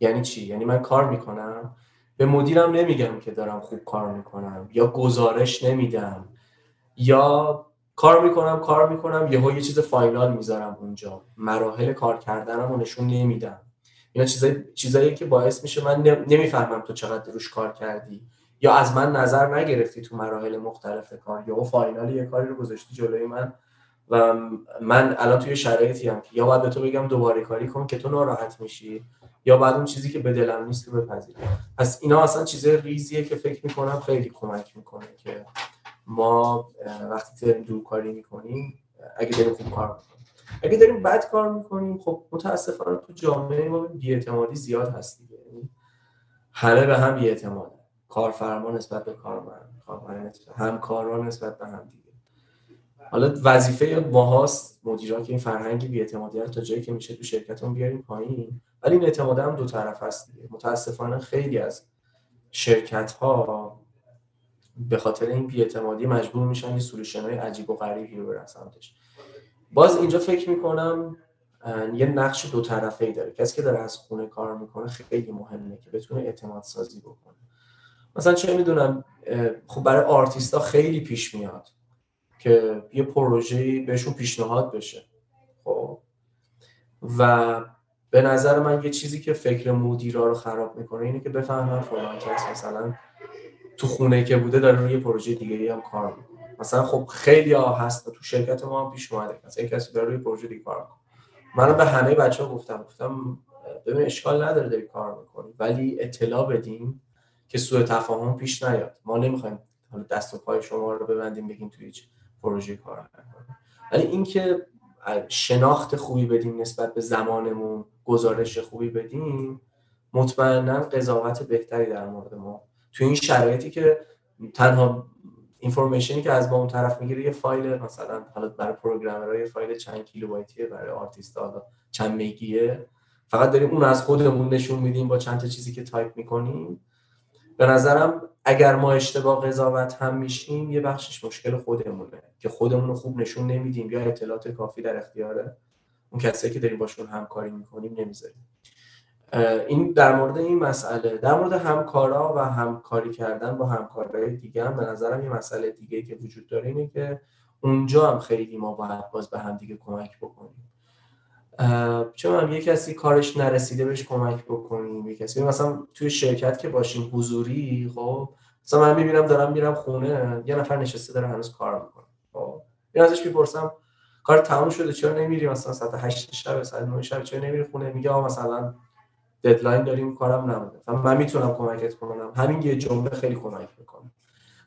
یعنی چی؟ یعنی من کار می‌کنم به مدیرم نمیگم که دارم خوب کار می‌کنم یا گزارش نمیدم یا کار می‌کنم کار می‌کنم یهو یه چیز فاینال می‌ذارم اونجا. مراحل کار کردنم رو نشون نمیدم. اینا چیزایی چیزایی که باعث میشه من نمی‌فهمم تو چقدر روش کار کردی. یا از من نظر نگرفتی تو مراحل مختلف کار. یا فاینال یه کاری رو گذاشتی جلوی من. و من الان توی شرایطی هم که یا باید به تو بگم دوباره کاری کن که تو ناراحت میشی یا بعد اون چیزی که به دلم نیست رو بپذیر پس اینا اصلا چیزای ریزیه که فکر می‌کنم خیلی کمک می‌کنه که ما وقتی داریم دور کاری می‌کنیم اگه داریم خوب کار می‌کنیم. اگه داریم بد کار می‌کنیم خب متاسفانه تو جامعه ما بیاعتمادی زیاد هست دیگه. یعنی همه به هم بیاعتماد کارفرما نسبت به کارمند همکاران نسبت به هم دیگه. حالا وظیفه ماهاست مدیران که این فرهنگ بیاعتمادی رو تا جایی که میشه تو شرکتمون بیاریم پایین. ولی این اعتماد هم دو طرف هست دیگه. متاسفانه خیلی از شرکت ها به خاطر این بیاعتمادی مجبور میشن یه سولوشن های عجیب و غریبی رو برن سمتش. باز اینجا فکر می‌کنم یه نقش دو طرفه ای داره. کسی که داره از خونه کار می‌کنه خیلی مهمه که بتونه اعتماد سازی بکنه. مثلا چه می‌دونم خب برای آرتیستا خیلی پیش میاد. که یه پروژه بهشون پیشنهاد بشه. خب. و به نظر من یه چیزی که فکر مدیرا رو خراب می‌کنه اینه که بفهمن فلان کس مثلا تو خونه که بوده داره روی پروژه دیگه هم کار می‌کنه. مثلا خب خیلی ها هست تو شرکت ما هم پیش اومده. مثلا کسی داره روی پروژه دیگه کار می‌کنه. من به همه بچه ها گفتم گفتم ببین اشکال نداره داری کار می‌کنی ولی اطلاع بدیم که سوء تفاهم پیش نیاد. ما نمی‌خوایم دست و پای شما رو ببندیم بگیم توی هیچ پروژه کار نکنیم ولی اینکه شناخت خوبی بدیم نسبت به زمانمون گزارش خوبی بدیم مطمئنا قضاوت بهتری در مورد ما. تو این شرایطی که تنها information ی که از با اون طرف می‌گیره یه فایل مثلا حالا برای programmer ها یه فایل چند کیلوبایتیه برای آرتیست حالا چند مگیه. فقط داریم اون از خودمون نشون میدیم با چند تا چیزی که تایپ می‌کنیم. به نظرم اگر ما اشتباه قضاوت هم میشیم یه بخشش مشکل خودمونه که خودمون رو خوب نشون نمیدیم. یا اطلاعات کافی در اختیاره. اون کسایی که داریم باشون همکاری می‌کنیم نمی‌ذاریم. این در مورد این مسئله. در مورد همکارا و همکاری کردن با همکارای دیگه هم به نظرم یه مسئله دیگه که وجود داره اینه که اونجا هم خیلی ما باید باز به هم دیگه کمک بکنیم. چون یه کسی کارش نرسیده بهش کمک بکنیم یه کسی. مثلا توی شرکت که باشیم حضوری خب مثلا من می‌بینم دارم میرم خونه یه نفر نشسته داره هنوز کار می‌کنه خب. این ازش می‌پرسم کار تموم شده چرا نمیری؟ مثلا ساعت 8 شب ساعت 9 شب چرا نمیری خونه؟ میگه مثلا ددلاین داریم کارم نبوده من می‌تونم کمکت کنم. همین یه جمله خیلی کمک می‌کنه.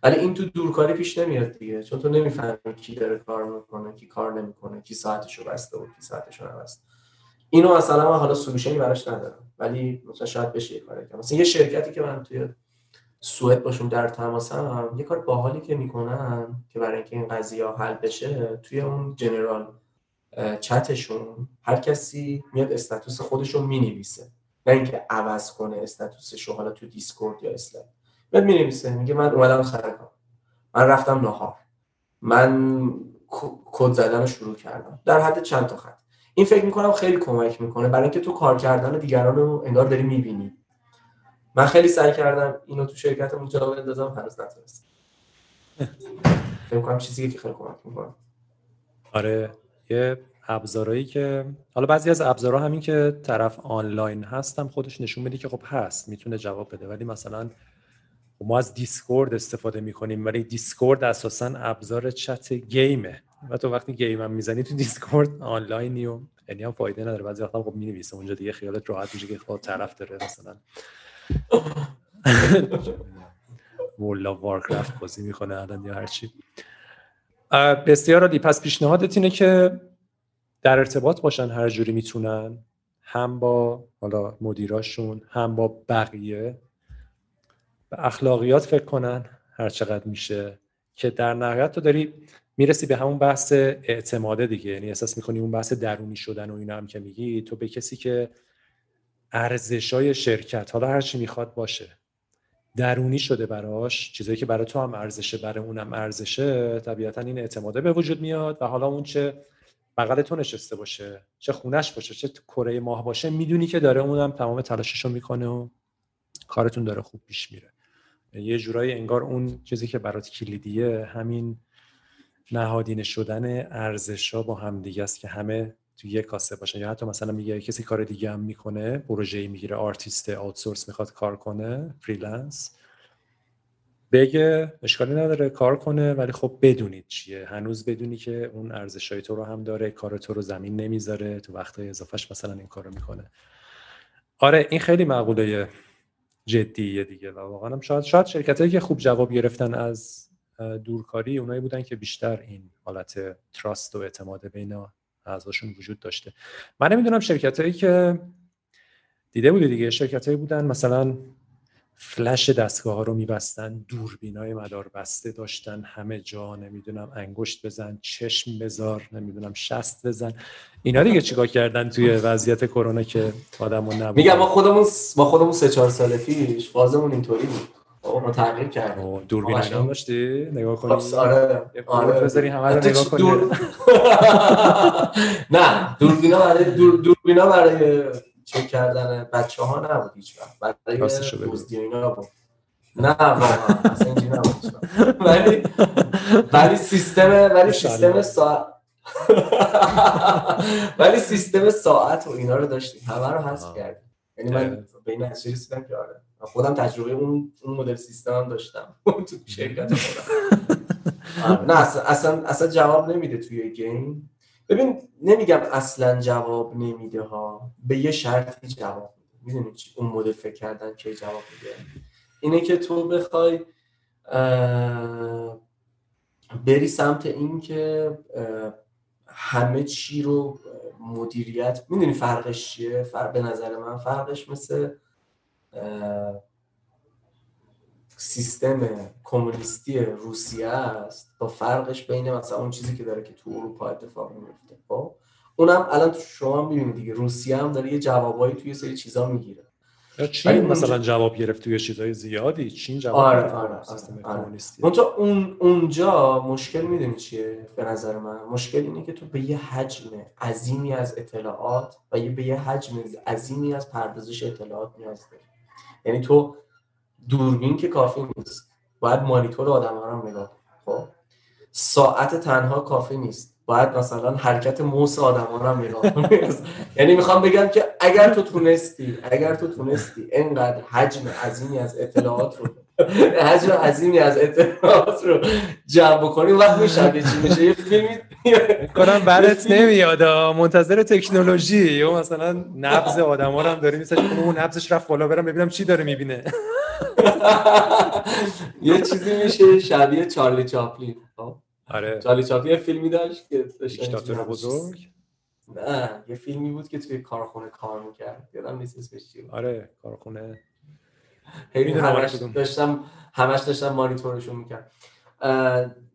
ولی این تو دورکاری پیش نمیاد دیگه. چون تو نمی‌فهمی کی داره کار می‌کنه کی کار نمی‌کنه کی ساعتشو بسته و کی ساعتشو نبسته. اینو مثلا من حالا سولوشنی براش ندارم. ولی مثلا شاید بشه یه کاری مثلا یه شرکتی که من توی سوئد باشون در تماسم یه کار باحالی که می‌کنن که برای اینکه این قضیه حل بشه توی اون جنرال چتشون هر کسی میاد استاتوس خودش رو می‌نویسه. نه اینکه عوض کنه استاتوسش رو حالا تو دیسکورد یا اسلک بعد می نویسه میگه من اومدم سر کار من رفتم نهار من کد زدن رو شروع کردم. در حد چند تا خط. این فکر می‌کنم خیلی کمک می‌کنه. برای اینکه تو کار کردن دیگران رو انگار داری می‌بینی. من خیلی سعی کردم اینو تو شرکتمون جا بندازم هنوز نتونستم. فکر می‌کنم چیزی که خیلی کمک می‌کنه. آره یه ابزارهایی که حالا بعضی از ابزارها همین که طرف آنلاین هستم خودش نشون میده که خب هست می‌تونه جواب بده. ولی مثلا ما از دیسکورد استفاده می‌کنیم ولی دیسکورد اساسا ابزار chat game ه. و تو وقتی game هم می‌زنی تو دیسکورد آنلاینی و یعنی هم فایده نداره. بعضی وقتا خب می‌نویسه اونجا دیگه خیالت راحت میشه که خود طرف داره مثلا. World of Warcraft بازی می‌کنه الان یا هرچی. بسیار عالی. پس پیشنهادت اینه که در ارتباط باشن هر جوری می‌تونن هم با حالا مدیراشون هم با بقیه. به اخلاقیات فکر کنن هر چقدر میشه که در نهایت تو داری می‌رسی به همون بحث اعتماده دیگه. یعنی احساس می‌کنی اون بحث درونی شدن و اینا هم که میگی تو به کسی که ارزشای شرکت حالا هر چی می‌خواد باشه درونی شده براش چیزایی که برای تو هم ارزشه برای اونم ارزشه طبیعتا این اعتماده به وجود میاد و حالا اون چه بغل تو نشسته باشه چه خونش باشه چه کره ماه باشه می‌دونی که داره اونم تمام تلاششو می‌کنه و کارتون داره خوب پیش میره. یه جورایی انگار اون چیزی که برات کلیدیه همین نهادینه شدن ارزش ها با هم دیگه است که همه تو یه کاسه باشن. یا حتی مثلا میگه کسی کار دیگه هم می‌کنه پروژه می‌گیره آرتیست outsource می‌خواد کار کنه freelance بگه اشکالی نداره کار کنه ولی خب بدونید چیه. هنوز بدونی که اون ارزش های تو رو هم داره کار تو رو زمین نمی‌ذاره تو وقتهای اضافهش مثلا این کارو می‌کنه. آره این خیلی مقوله جدیه دیگه و واقعا هم شاید شاید شرکت که خوب جواب گرفتن از دورکاری اونایی بودن که بیشتر این حالت تراست و اعتماد بین اعضاشون وجود داشته. من نمی‌دونم شرکت هایی که دیده بودی دیگه شرکت هایی بودن مثلا فلش دستگاه ها رو میبستن دوربین های مدار بسته داشتن همه جا نمی‌دونم انگشت بزن چشم بذار نمی‌دونم شست بزن. اینا دیگه چیکار کردن توی وضعیت کرونا که آدمون نبود. میگم ما خودمون ما خودمون سه چهار سال پیش فازمون اینطوری بود. ما تغییر کردیم. دوربین هم داشتی؟ نگاه کنی. آره آره. بذاری همه رو نگاه کنی. دور... نه دوربینا برای دور... دوربینا برای چک کردن بچه ها نبود هیچ وقت. برای دزدی اینا بود. نه واقعا اصلا اینجوری نبود ولی ولی سیستم ولی سیستم ساعت ولی سیستم ساعت و اینا رو داشتیم. همه رو حذف کردیم. یعنی من به این نتیجه رسیدم که آره. خودم تجربه اون اون مدل سیستم هم داشتم. تو شرکت خودم. آره. نه اصلا, اصلا اصلا جواب نمیده توی گیم. ببین نمیگم اصلا جواب نمیده ها. به یه شرطی جواب میده. می‌دونی اون مدل فکر کردن که جواب میده؟ اینه که تو بخوای بری سمت این که همه چی رو مدیریت می‌دونی فرقش چیه؟ فرق به نظر من فرقش مثل سیستم کمونیستی روسیه است با فرقش بین مثلا اون چیزی که داره که تو اروپا اتفاق میفته خب؟ اونم الان تو شما می‌بینید دیگه. روسیه هم داره یه جوابایی توی سری چیزا می‌گیره. چین مثلا جواب گرفت توی چیزای زیادی. چین جواب آره گرفت آره آره. آره. اون اونجا مشکل می‌دونی چیه؟ به نظر من مشکل اینه که تو به یه حجم عظیمی از اطلاعات و یه به یه حجم عظیمی از پردازش اطلاعات نیاز داری. یعنی تو دوربین که کافی نیست. باید مانیتور آدم ها رو نگاه خب؟ ساعت تنها کافی نیست. باید مثلا حرکت موس آدم ها رو نگاه یعنی می‌خوام بگم که اگر تو تونستی اگر تو تونستی انقدر حجم عظیمی از اطلاعات رو حجم عظیمی از اطلاعات رو جمع بکنی وقت میشه چی میشه. یه فیلمی کنم برات نمیاد منتظر تکنولوژی. یا مثلا نبض آدما رو هم داری می‌سازی اون نبضش رفت بالا برم ببینم چی داره می‌بینه. یه چیزی میشه شبیه چارلی چاپلین. خب؟ آره. چارلی چاپلین فیلمی داشت که دیکتاتور بزرگ. نه یه فیلمی بود که توی کارخونه کار می‌کرد. یادم نیست اسمش چی آره کارخونه خیلی همش داشتم همش داشتم مانیتورشون می‌کرد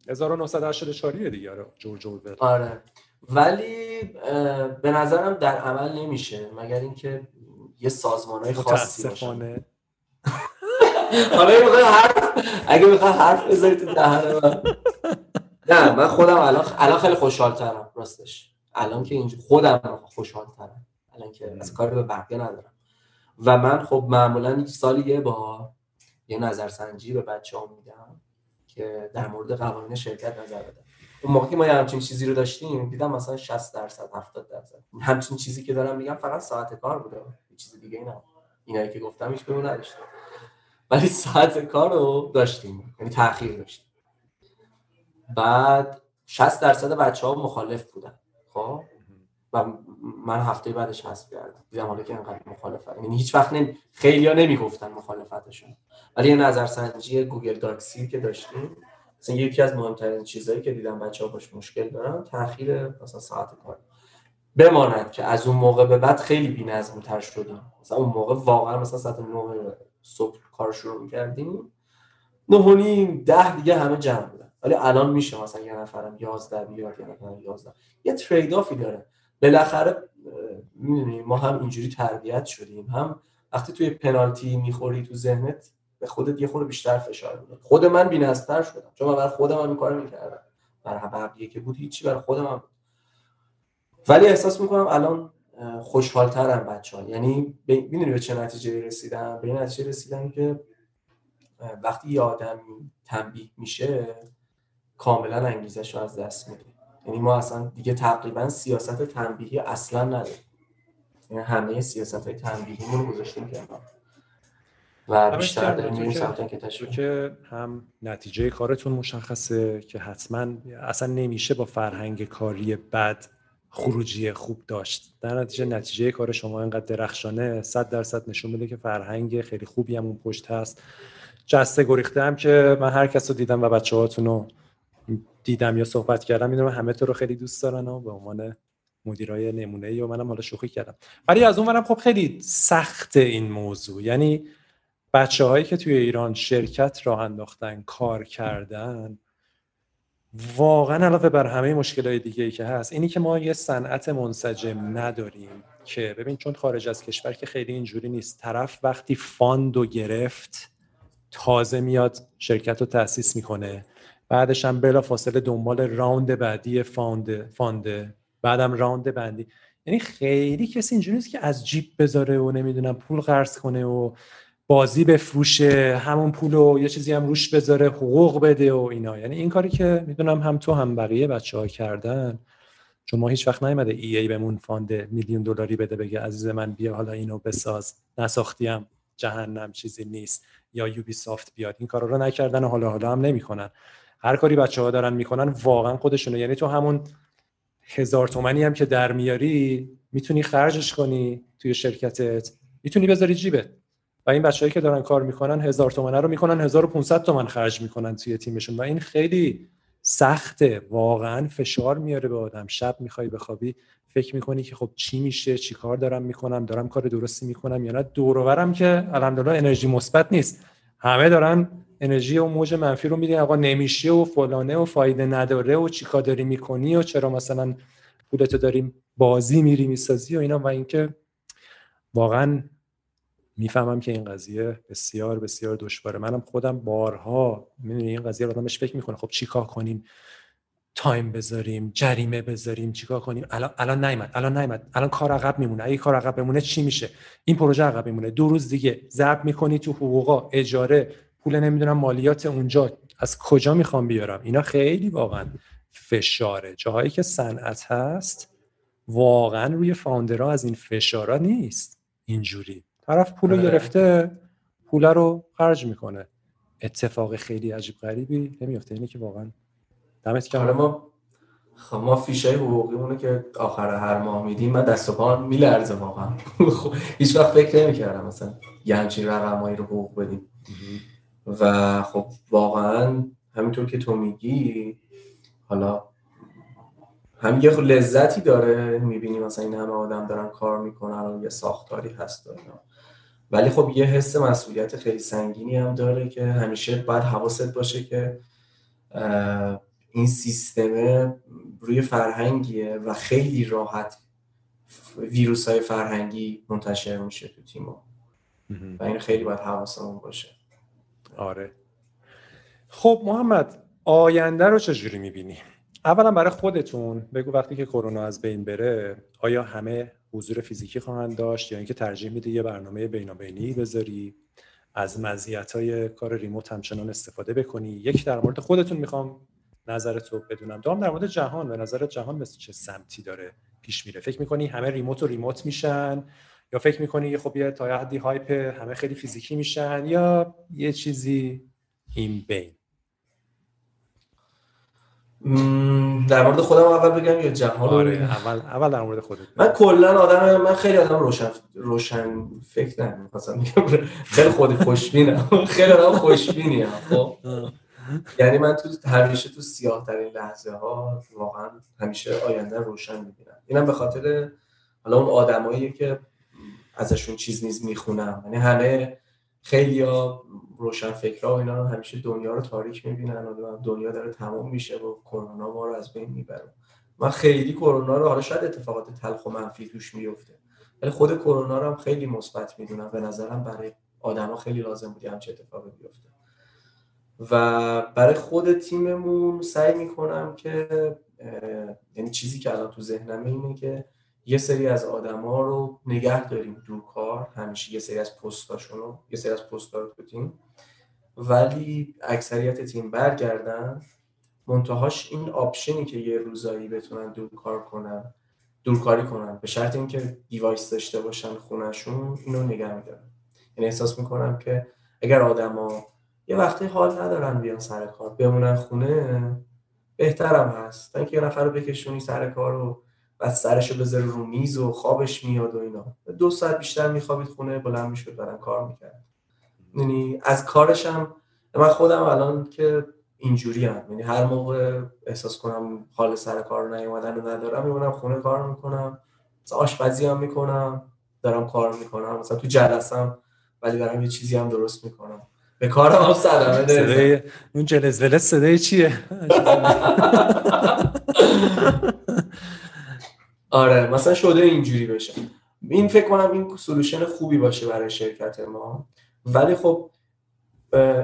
1984 دیگه آره جورج اوروول آره. ولی به نظرم در عمل نمیشه مگر اینکه یه سازمانهای خاصی باشه حالا حرف اگه بخوای حرف بذاری تو دهن من. نه من خودم الان الان خیلی خوشحالترم راستش. الان که اینجا خودم خوشحالترم. الان که از کار به بقیه ندارم. و من خب معمولا سالی یه با یه نظرسنجی به بچه ها میدم که در مورد قوانین شرکت نظر بدم اون موقع که ما یه همچین چیزی رو داشتیم دیدم مثلا 60 درصد 70 درصد. همچین چیزی که دارم میگم فقط ساعت کار بوده. یه چیز دیگه نه. اینایی که گفتم هیچ بهمون نداشتم ولی ساعت کار رو داشتیم. یعنی تاخیر داشتیم. بعد 60 درصد بچه ها مخالف بودن. خب؟ و من هفته بعدش حذف کردم. دیدم حالا که انقدر مخالفت. یعنی هیچ وقت نمی... خیلیا نمی‌گفتن مخالفتشون. ولی یه نظرسنجی گوگل داکسی که داشتیم مثلا یکی از مهمترین چیزهایی که دیدم بچه ها باش مشکل دارن تاخیر مثلا ساعت کار. بماند که از اون موقع به بعد خیلی بی‌نظم‌تر شدیم مثلا اون موقع واقعا مثلا ساعت 9 صبح کار شروع می‌کردیم. 9 و نیم 10 دیگه همه جمع بودن. ولی الان میشه مثلا یه نفرم 11 بیاد یه نفرم 11 یه ترید آفی داره. بالاخره می‌دونی ما هم اینجوری تربیت شدیم. هم وقتی توی پنالتی می‌خوری تو ذهنت به خودت یه خورده بیشتر فشار میده. خود من بی‌نظم‌تر شدم چون من برای خودم هم این کارو می‌کردم. برای بقیه که بود هیچی برای خودم هم ولی احساس می‌کنم الان خوشحالترم بچه ها یعنی می‌دونی به چه نتیجه رسیدم؟ به این نتیجه رسیدم که وقتی یه آدم تنبیه میشه کاملا انگیزش رو از دست میده. یعنی ما اصلا دیگه تقریبا سیاست تنبیهی اصلا نداریم. یعنی همه سیاست های تنبیهی رو گذاشتیم کنار. و بیشتر داریم که که هم نتیجه کارتون مشخصه که حتما اصلا نمیشه با فرهنگ کاری بد خروجی خوب داشت. در نتیجه نتیجه کار شما اینقدر درخشانه صد درصد نشون میده که فرهنگ خیلی خوبی هم اون پشت هست. جسته گریخته هم که من هر کس رو دیدم و بچه هاتون رو دیدم یا صحبت کردم می‌دونم همه تو رو خیلی دوست دارن و به عنوان مدیرای نمونه ای و منم حالا شوخی کردم. ولی از اون منم خب خیلی سخت این موضوع. یعنی بچه هایی که توی ایران شرکت راه انداختن کار کردن واقعا علاوه بر همه مشکلات دیگه ای که هست اینی که ما یه صنعت منسجم نداریم که ببین چون خارج از کشور که خیلی اینجوری نیست. طرف وقتی fund و گرفت تازه میاد شرکت رو تأسیس می‌کنه. بعدش هم بلا فاصله دنبال round بعدی fund fund ـه بعدم round بعدی یعنی خیلی کسی اینجوری نیست که از جیب بذاره و نمی‌دونم پول قرض کنه و بازی بفروشه همون پول رو یه چیزی هم روش بذاره حقوق بده و اینا. یعنی این کاری که می‌دونم هم تو هم بقیه بچه ها کردن. چون ما هیچ وقت نیومده ای ای بهمون fund میلیون دلاری بده بگه عزیز من بیا حالا اینو بساز. نساختیم. جهنم چیزی نیست. یا یوبی سافت بیاد. این کارا رو نکردن و حالا حالا هم نمی‌کنن. هر کاری بچه ها دارن می‌کنن واقعا خودشونه. یعنی تو همون هزار تومنی هم که در میاری می‌تونی خرجش کنی توی شرکتت. می‌تونی بذاری جیبت. و این بچه‌ای که دارن کار می‌کنن هزار تومنه رو می‌کنن 1500 تومن خرج می‌کنن توی تیمشون. و این خیلی سخته. واقعا فشار میاره به آدم. شب می‌خوای بخوابی فکر می‌کنی که خب چی میشه چی کار دارم می‌کنم دارم کار درستی می‌کنم یا نه. دورورم که الحمدلله انرژی مثبت نیست. همه دارن انرژی و موج منفی رو میدین آقا نمیشه و فلانه و فایده نداره و چیکار داری می‌کنی و چرا مثلا پولتو داریم بازی میری می‌سازی و اینا. و اینکه واقعا می‌فهمم که این قضیه بسیار بسیار دشواره. منم خودم بارها می‌دونی این قضیه آدمش فکر می‌کنه. خب چیکار کنیم؟ تایم بذاریم جریمه بذاریم چیکار کنیم؟ الان الان نیمد الان نیمد الان کار عقب میمونه. اگه کار عقب بمونه چی میشه؟ این پروژه عقب میمونه. دو روز دیگه ضرب می‌کنی تو حقوقا اجاره پول نمی‌دونم مالیات اونجا از کجا می‌خوام بیارم؟ اینا خیلی واقعا فشاره. جاهایی که صنعت هست واقعا روی فاوندرها از این فشارا نیست. اینجوری. طرف پول رو آره. گرفته پول رو خرج می‌کنه. اتفاق خیلی عجیب غریبی نمیفته اینه که واقعا دمت گرم. ما خب ما فیشه حقوقی که آخر هر ماه میدیم من دست و پا میلرزه واقعا. خب، هیچ وقت فکر نمی‌کردم مثلا یه همچین رقمایی رو حقوق بدیم. و خب واقعا همینطور که تو میگی حالا هم یه لذتی داره می‌بینی مثلا این همه آدم دارن کار می‌کنن و یه ساختاری هست داره. ولی خب یه حس مسئولیت خیلی سنگینی هم داره که همیشه باید حواست باشه که این سیستم روی فرهنگیه و خیلی راحت ویروس های فرهنگی منتشر میشه تو تیما و این خیلی باید حواسمون باشه. آره. خب محمد آینده رو چجوری می‌بینی؟ اولا برای خودتون بگو وقتی که کرونا از بین بره آیا همه حضور فیزیکی خواهند داشت یا اینکه ترجیح میده یه برنامه بینابینی بذاری؟ از مزیت های کار ریموت همچنان استفاده بکنی؟ یک در مورد خودتون می‌خوام نظرت رو بدونم. دوام در مورد جهان به نظر جهان مثل چه سمتی داره پیش میره؟ فکر می‌کنی همه ریموت و ریموت میشن؟ یا فکر می‌کنی خب یه تا حدی هایپ همه خیلی فیزیکی میشن یا یه چیزی این بین در مورد خودم اول بگم یا جهان آره اول اول در مورد خودت من کلا آدم من خیلی آدم روشن روشن فکر نه مثلا میگم خیلی خودی خوشبینم. خیلی آدم خوشبینی خب؟ یعنی من تو همیشه تو سیاه ترین لحظه ها واقعا همیشه آینده روشن می‌بینم. اینم به خاطر حالا اون آدمایی که ازشون چیز نیز می‌خونم. یعنی همه خیلی ها روشن فکرها و اینا همیشه دنیا رو تاریک می‌بینن و دنیا داره تمام میشه و کرونا ما رو از بین می‌بره. من خیلی کرونا رو حالا شاید اتفاقات تلخ و منفی توش میفته ولی خود کرونا رو هم خیلی مثبت می‌دونم. به نظرم برای آدما خیلی لازم بودی همچه اتفاقی بیفته. و برای خود تیممون سعی می‌کنم که یعنی چیزی که الان تو ذهنمه اینه که یه سری از آدما رو نگه داریم دور کار همیشه یه سری از پستاشون رو یه سری از پستا رو تو تیم ولی اکثریت تیم برگردن منتهاش این option ی که یه روزایی بتونن دور کار کنن دورکاری کنن. به شرط اینکه device داشته باشن خونشون اینو نگه میدارن. یعنی احساس می‌کنم که اگر آدما یه وقتی حال ندارن بیان سر کار بمونن خونه بهترم هست. تا اینکه یه نفر رو بکشونی سر کار رو بعد سرش رو بذاره رو میز و خوابش میاد و اینا. دو ساعت بیشتر میخوابید خونه بلند می‌شد برن کار می‌کرد. یعنی از کارشم من خودم الان که اینجوری هم یعنی هر موقع احساس کنم حال سر کار نیومدن رو ندارم میمونم خونه کار می‌کنم. مثلا آشپزی هم می‌کنم دارم کار می‌کنم. مثلا تو جلسم ولی دارم یه چیزی هم درست می‌کنم. به کارم هم سلامه صدای اون جلز ولس صدای چیه؟ آره مثلا شده اینجوری بشه. این فکر کنم این سلوشن خوبی باشه برای شرکت ما. ولی خب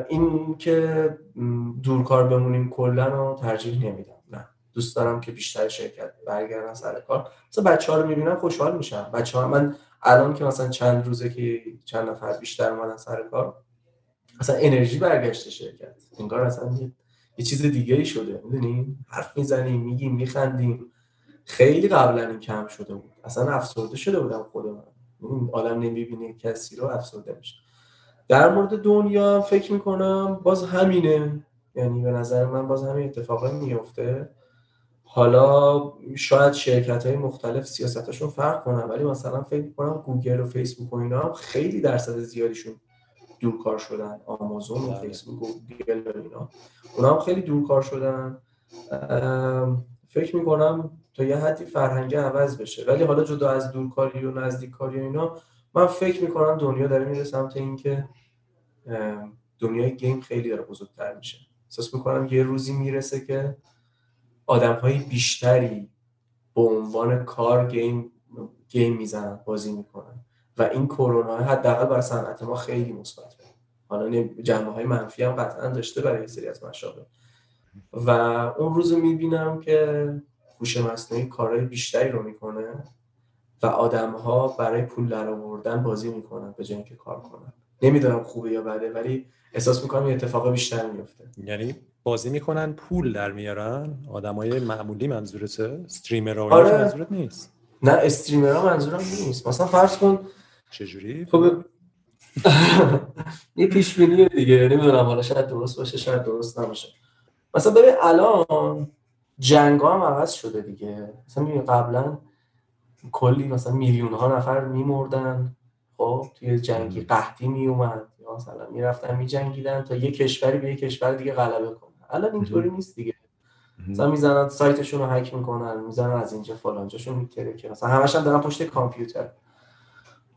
این که دورکار بمونیم کلا رو ترجیح نمیدم. نه. دوست دارم که بیشتر شرکت برگردن سر کار. مثلا بچه ها رو می‌بینم خوشحال میشم بچه ها من الان که مثلا چند روزه که چند نفر بیشتر اومدن سر کار مثلا انرژی برگشته شرکت. انگار اصلا یه چیز دیگه شده. می‌دونی؟ حرف می‌زنیم میگیم میخندیم. خیلی قبلا این کم شده بود. اصلا افسرده شده بودم خودم این عالم نمی‌بینه کسی رو افسرده میشه. در مورد دنیا فکر می‌کنم باز همینه. یعنی به نظر من باز همین اتفاقا میفته حالا شاید شرکت های مختلف سیاستشون فرق کنن ولی مثلا فکر می‌کنم گوگل و فیسبوک و اینا هم خیلی درصد زیادیشون دورکار شدن. آمازون و بله. فیسبوک و گوگل و اینا. اونا هم خیلی دورکار شدن. فکر می‌کنم تا یه حدی فرهنگ عوض بشه. ولی حالا جدا از دورکاری و نزدیککاری و اینا من فکر می‌کنم دنیا داره میره سمت اینکه دنیای game خیلی داره بزرگتر میشه. احساس می‌کنم یه روزی می‌رسه که آدم های بیشتری به عنوان کار گیم گیم می‌زنن بازی می‌کنن. و این کرونا حداقل برای صنعت ما خیلی مثبت حالا جنبه های منفی هم قطعا داشته برای سری از مشابه و اون روز می‌بینم که هوش مصنوعی کارهای بیشتری رو می‌کنه و آدم ها برای پول در آوردن بازی می‌کنن به جای اینکه کار کنن. نمی‌دونم خوبه یا بده ولی احساس می‌کنم این اتفاق بیشتر میفته یعنی بازی می‌کنن پول در میارن آدمای معمولی منظورته؟ استریمر آره. منظورت نیست؟ نه استریمر ها منظورم نیست. مثلا فرض کن چجوری؟ خب یه پیش بینی دیگه نمی‌دونم حالا شاید درست باشه شاید درست نباشه. مثلا ببین الان جنگ هم عوض شده دیگه. مثلا قبلا کلی مثلا میلیون ها نفر میمردن. خب توی جنگی قحطی میومد یا مثلا می‌رفتن میجنگیدن تا یه کشوری به یه کشور دیگه غلبه کنه الان اینطوری نیست دیگه. مثلا می‌زنن سایتشون رو هک می‌کنن می‌زنن از اینجا فلانجاشون میتره که مثلا همش هم دارن پشت کامپیوتر.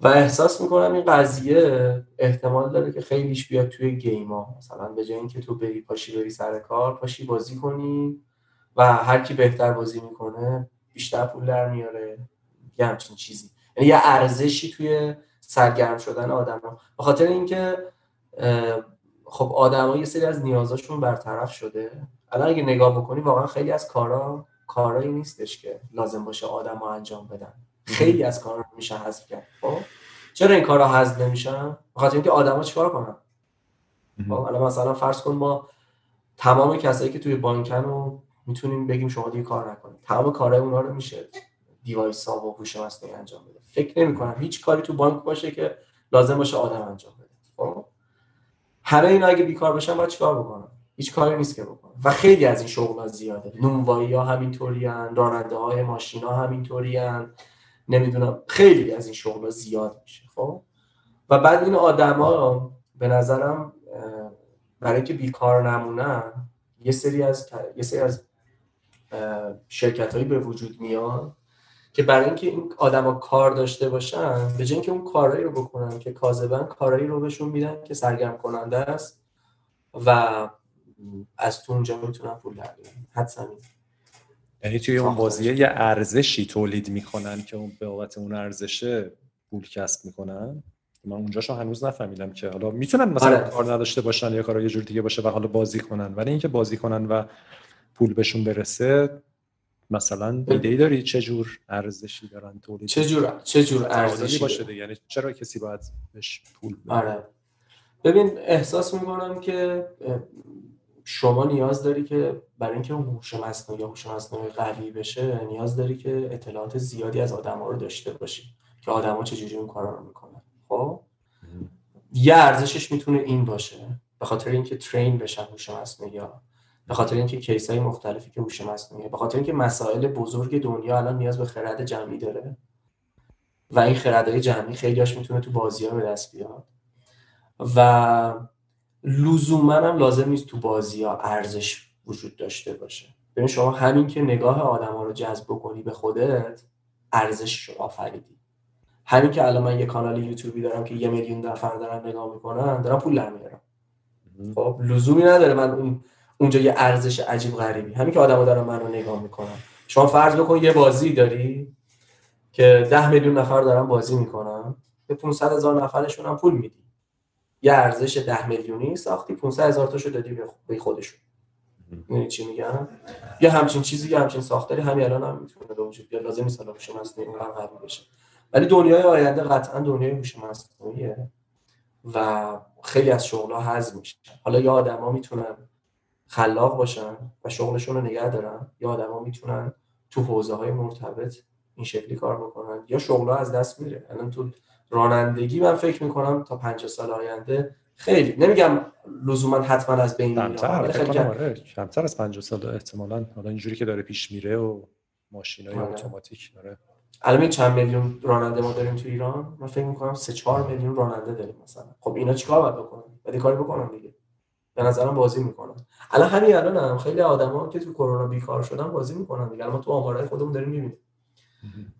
و احساس می‌کنم این قضیه احتمال داره که خیلیش بیاد توی گیما مثلا به جای اینکه تو بری پاشی بری سر کار پاشی بازی کنی. و هر کی بهتر بازی می‌کنه بیشتر پول در میاره. یه همچین چیزی. یعنی یه ارزشی توی سرگرم شدن آدم ها به خاطر اینکه خب آدما یه سری از نیازاشون برطرف شده. الان اگه نگاه بکنی واقعا خیلی از کارا کارایی نیستش که لازم باشه آدم ها انجام بدن. خیلی از کارا میشه حذف کرد. خب؟ چرا این کارا حذف نمیشن؟ بخاطر اینکه آدما چیکار کنن؟ خب؟ الان مثلا فرض کن ما تمام کسایی که توی بانکن رو می‌تونیم بگیم شما دیگه کار نکنید. تمام کارهای اونا رو میشه دیوایس ها و هوش مصنوعی انجام بده. فکر نمی کنم هیچ کاری تو بانک باشه که لازم باشه آدم انجام بده. خب؟ همه اینا اگه بیکار بشن باید چیکار بکنن؟ هیچ کاری نیست که بکنن. و خیلی از این شغل زیاده. نونوایی ها همینطوری راننده های ماشین ها نمی‌دونم. خیلی از این شغل زیاد میشه. خب؟ و بعد این آدما به نظرم برای اینکه بیکار نمونن یه سری از یه سری از شرکت هایی به وجود میاد که برای اینکه این آدما کار داشته باشن به جای اینکه اون کارهایی رو بکنن که کاذبن کارهایی رو بهشون میدن که سرگرم کننده است و از تو اونجا می‌تونن پول در بیارن. حدس یعنی توی اون بازیه یه ارزشی تولید می‌کنن که اون به بابت اون ارزشه پول کسب می‌کنن؟ من اونجاشو هنوز نفهمیدم که حالا می‌تونن مثلا آره. کار نداشته باشن یا کار یه جور دیگه باشه و حالا بازی کنن ولی اینکه بازی کنن و پول بهشون برسه مثلا ایده ای داری؟ چه جور ارزشی دارن تولید؟ چه جور چه جور ارزشی باشه دیگه یعنی چرا کسی باید بهش پول بده؟ آره. ببین احساس می‌کنم که شما نیاز داری که برای اینکه هوش مصنوعی یا هوش مصنوعی قوی بشه نیاز داری که اطلاعات زیادی از آدما رو داشته باشی که آدما چجوری اون کارا رو می‌کنن. خب؟ یه ارزشش می‌تونه این باشه به خاطر اینکه ترین بشن هوش مصنوعی ها. به خاطر اینکه کیس های مختلفی که هوش مصنوعی به خاطر اینکه مسائل بزرگ دنیا الان نیاز به خرد جمعی داره و این خردهای جمعی خیلیاش می‌تونه تو بازی ها به دست بیاد. و لزوما هم لازم نیست تو بازی ها ارزش وجود داشته باشه. ببین شما همین که نگاه آدم ها رو جذب کنی به خودت ارزش رو آفریدی. همین که الان من یه کانال یوتیوبی دارم که یه میلیون نفر دارن نگاه می‌کنن دارم پول در میارم خب لزومی نداره. من اون اونجا یه ارزش عجیب غریبی. همین که آدما دارن منو نگاه می‌کنن. شما فرض بکن یه بازی داری که ده میلیون نفر دارن بازی می‌کنن. به 500 هزار نفرشون هم پول میدی. یه ارزش ده میلیونی ساختی 500 هزار تاشو دادی به خودشون. می‌دونی چی میگم؟ یه همچین چیزی یه همچین ساختاری همین الان هم می‌تونه به وجود بیاد. لازم نیست الان شما اصلا این قوی بشه. ولی دنیای آینده قطعا دنیای هوش مصنوعیه و خیلی از شغل‌ها حذف میشن حالا یا آدما می‌تونن خلاق باشن و شغلشون رو نگه دارن یا آدما می‌تونن تو حوزه های مرتبط این شکلی کار بکنن یا شغلها از دست میره. الان تو رانندگی من فکر می‌کنم تا 50 سال آینده خیلی نمیگم لزوما حتما از بین میره کمتر آره. کمتر از 50 سال احتمالاً حالا اینجوری که داره پیش میره و ماشینای آره. اتوماتیک داره الان چند میلیون راننده ما داریم تو ایران من فکر می‌کنم 3 4 میلیون راننده داریم مثلا. خب اینا چیکار باید بکنن؟ بعد کاری بکنن دیگه. به نظرم بازی می‌کنن. الان همین الان هم خیلی آدما که تو کرونا بیکار شدن بازی می‌کنن دیگه. ما تو آمارهای خودمون داریم می‌بینیم.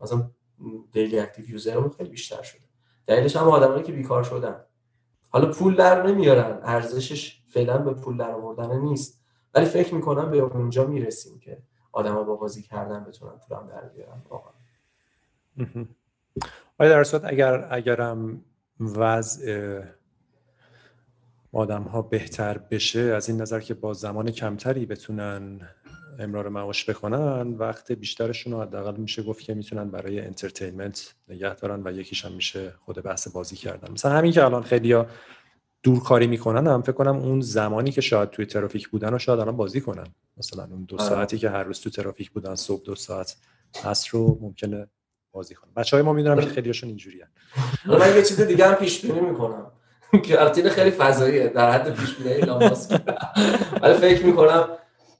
مثلا daily active user خیلی بیشتر شده. دلیلش هم آدمایی که بیکار شدن. حالا پول در نمیارن. ارزشش فعلا به پول در آوردن نیست. ولی فکر می‌کنم به اونجا می‌رسیم که آدما با بازی کردن بتونن پولم در بیارن. واقعا. آیا در صورت اگر اگرم وضع آدم ها بهتر بشه از این نظر که با زمان کمتری بتونن امرار معاش بکنن وقت بیشترشون رو حداقل میشه گفت که می‌تونن برای انترتینمنت نگه دارن و یکیش هم میشه خود بحث بازی کردن. مثلا همین که الان خیلیا دورکاری می‌کنن هم فکر کنم اون زمانی که شاید توی ترافیک بودن و شاید الان بازی کنن. مثلا اون دو آره. ساعتی که هر روز تو ترافیک بودن صبح دو ساعت هست رو ممکنه بازی کنن. بچه های ما می‌دونم که خیلیشون اینجوری من یه چیز دیگه هم پیش بینی می‌کنم. که البته خیلی فضاییه. در حد پیش بینی ولی فکر می‌کنم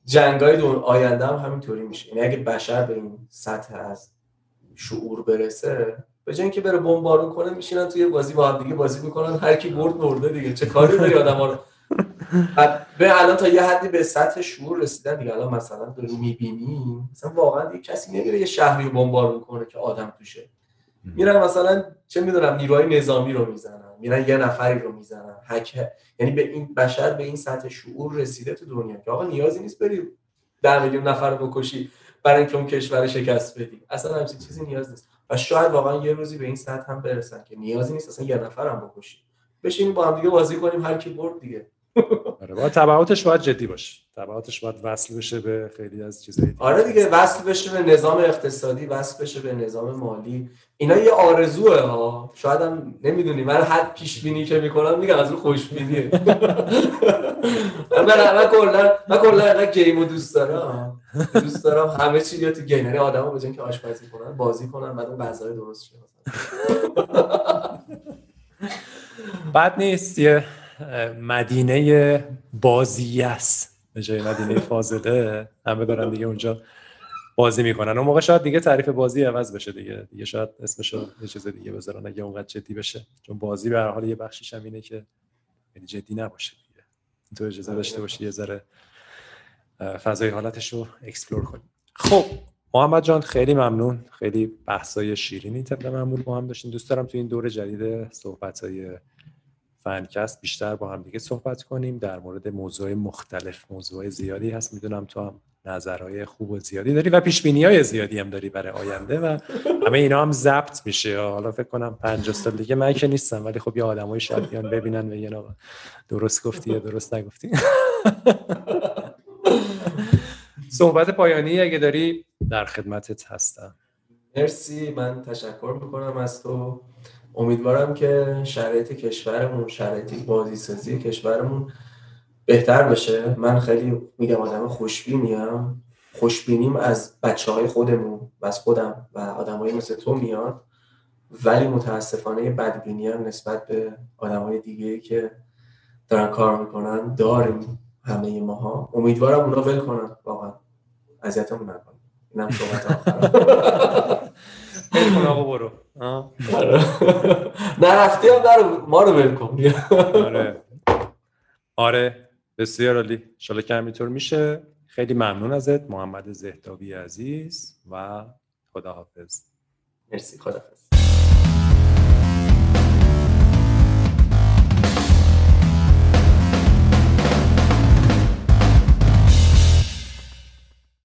جنگای دون آینده هم همینطوری میشه. یعنی اگه بشر به این سطح از شعور برسه به جای اینکه بره بمبارون کنه میشینن توی بازی با هم دیگه بازی می‌کنن. هر کی برد برده دیگه. چه کاری داری آدم رو؟ به الان تا یه حدی به سطح شعور رسیدن دیگه. الان مثلا داریم می‌بینیم. مثلا واقعا دیگه کسی نمیره یه شهری رو بمبارون کنه که آدم توشه. میرن مثلا چه می‌دونم نیروهای نظامی رو می‌زنن. میرن یه نفری رو می‌زنن. هک یعنی به این بشر به این سطح شعور رسیده تو دنیا که آقا نیازی نیست بری ده میلیون نفر رو بکشی برای اینکه اون کشور شکست بدی. اصلا همچین چیزی نیاز نیست. و شاید واقعا یه روزی به این سطح هم برسن که نیازی نیست اصلا یه نفر هم بکشی. بشینیم با هم دیگه بازی کنیم هر کی برد دیگه. آره باید تبعاتش باید جدی باشه. تبعاتش باید وصل بشه به خیلی از چیزایی آره دیگه وصل بشه به نظام اقتصادی وصل بشه به نظام مالی. اینا یه آرزوه ها. شاید هم نمی‌دونی. من هر پیش بینی که می‌کنم میگم از اون خوش بینیه من من کلا من کلا گیمو دوست دارم. دوست دارم همه چی بیاد تو گیم. یعنی آدمو به که آشپزی کنن بازی کنن بعد اون غذای درست شه. بعد نیست یه مدینه بازی است. به جای مدینه فاضله. همه دارن دیگه اونجا بازی می‌کنن. اون موقع شاید دیگه تعریف بازی عوض بشه دیگه. دیگه شاید اسمشو یه چیز دیگه بذارن. اگه اونقدر جدی بشه. چون بازی به هر حال یه بخشیش هم اینه که خیلی جدی نباشه دیگه. تو اجازه داشته باشی یه ذره فضای حالتش رو explore کنی. خب محمد جان خیلی ممنون. خیلی بحثای شیرینی طبق معمول با هم داشتیم دوست دارم تو این دور جدید صحبت های فنکست بیشتر با هم دیگه صحبت کنیم. در مورد موضوع مختلف موضوع زیادی هست. می‌دونم تو هم نظرهای خوب و زیادی داری و پیش های زیادی هم داری برای آینده و همه اینا هم ضبط میشه. حالا فکر کنم 50 سال دیگه من که نیستم ولی خب یه آدمای شاید بیان ببینن و یه درست گفتی یا درست نگفتی. صحبت پایانی اگه داری؟ در خدمتت هستم. مرسی من تشکر می‌کنم از تو. امیدوارم که شرایط کشورمون شرایط بازی سازی کشورمون بهتر بشه؟ من خیلی میگم آدم خوشبینیم خوشبینیم از بچه های خودمون و از خودم و آدم های مثل تو میاد. ولی متاسفانه بدبینی هم نسبت به آدم های دیگه که دارن کار می‌کنن داریم همه ماها. امیدوارم اونا ول کنن. واقعا. اذیتمون نکنن اینم صحبت آخر. آقا برو. نرفتی هم ما رو ول کن. آره. آره. بسیار عالی. شالا که همینطور میشه. خیلی ممنون ازت محمد زهداوی عزیز و خداحافظ. مرسی خداحافظ.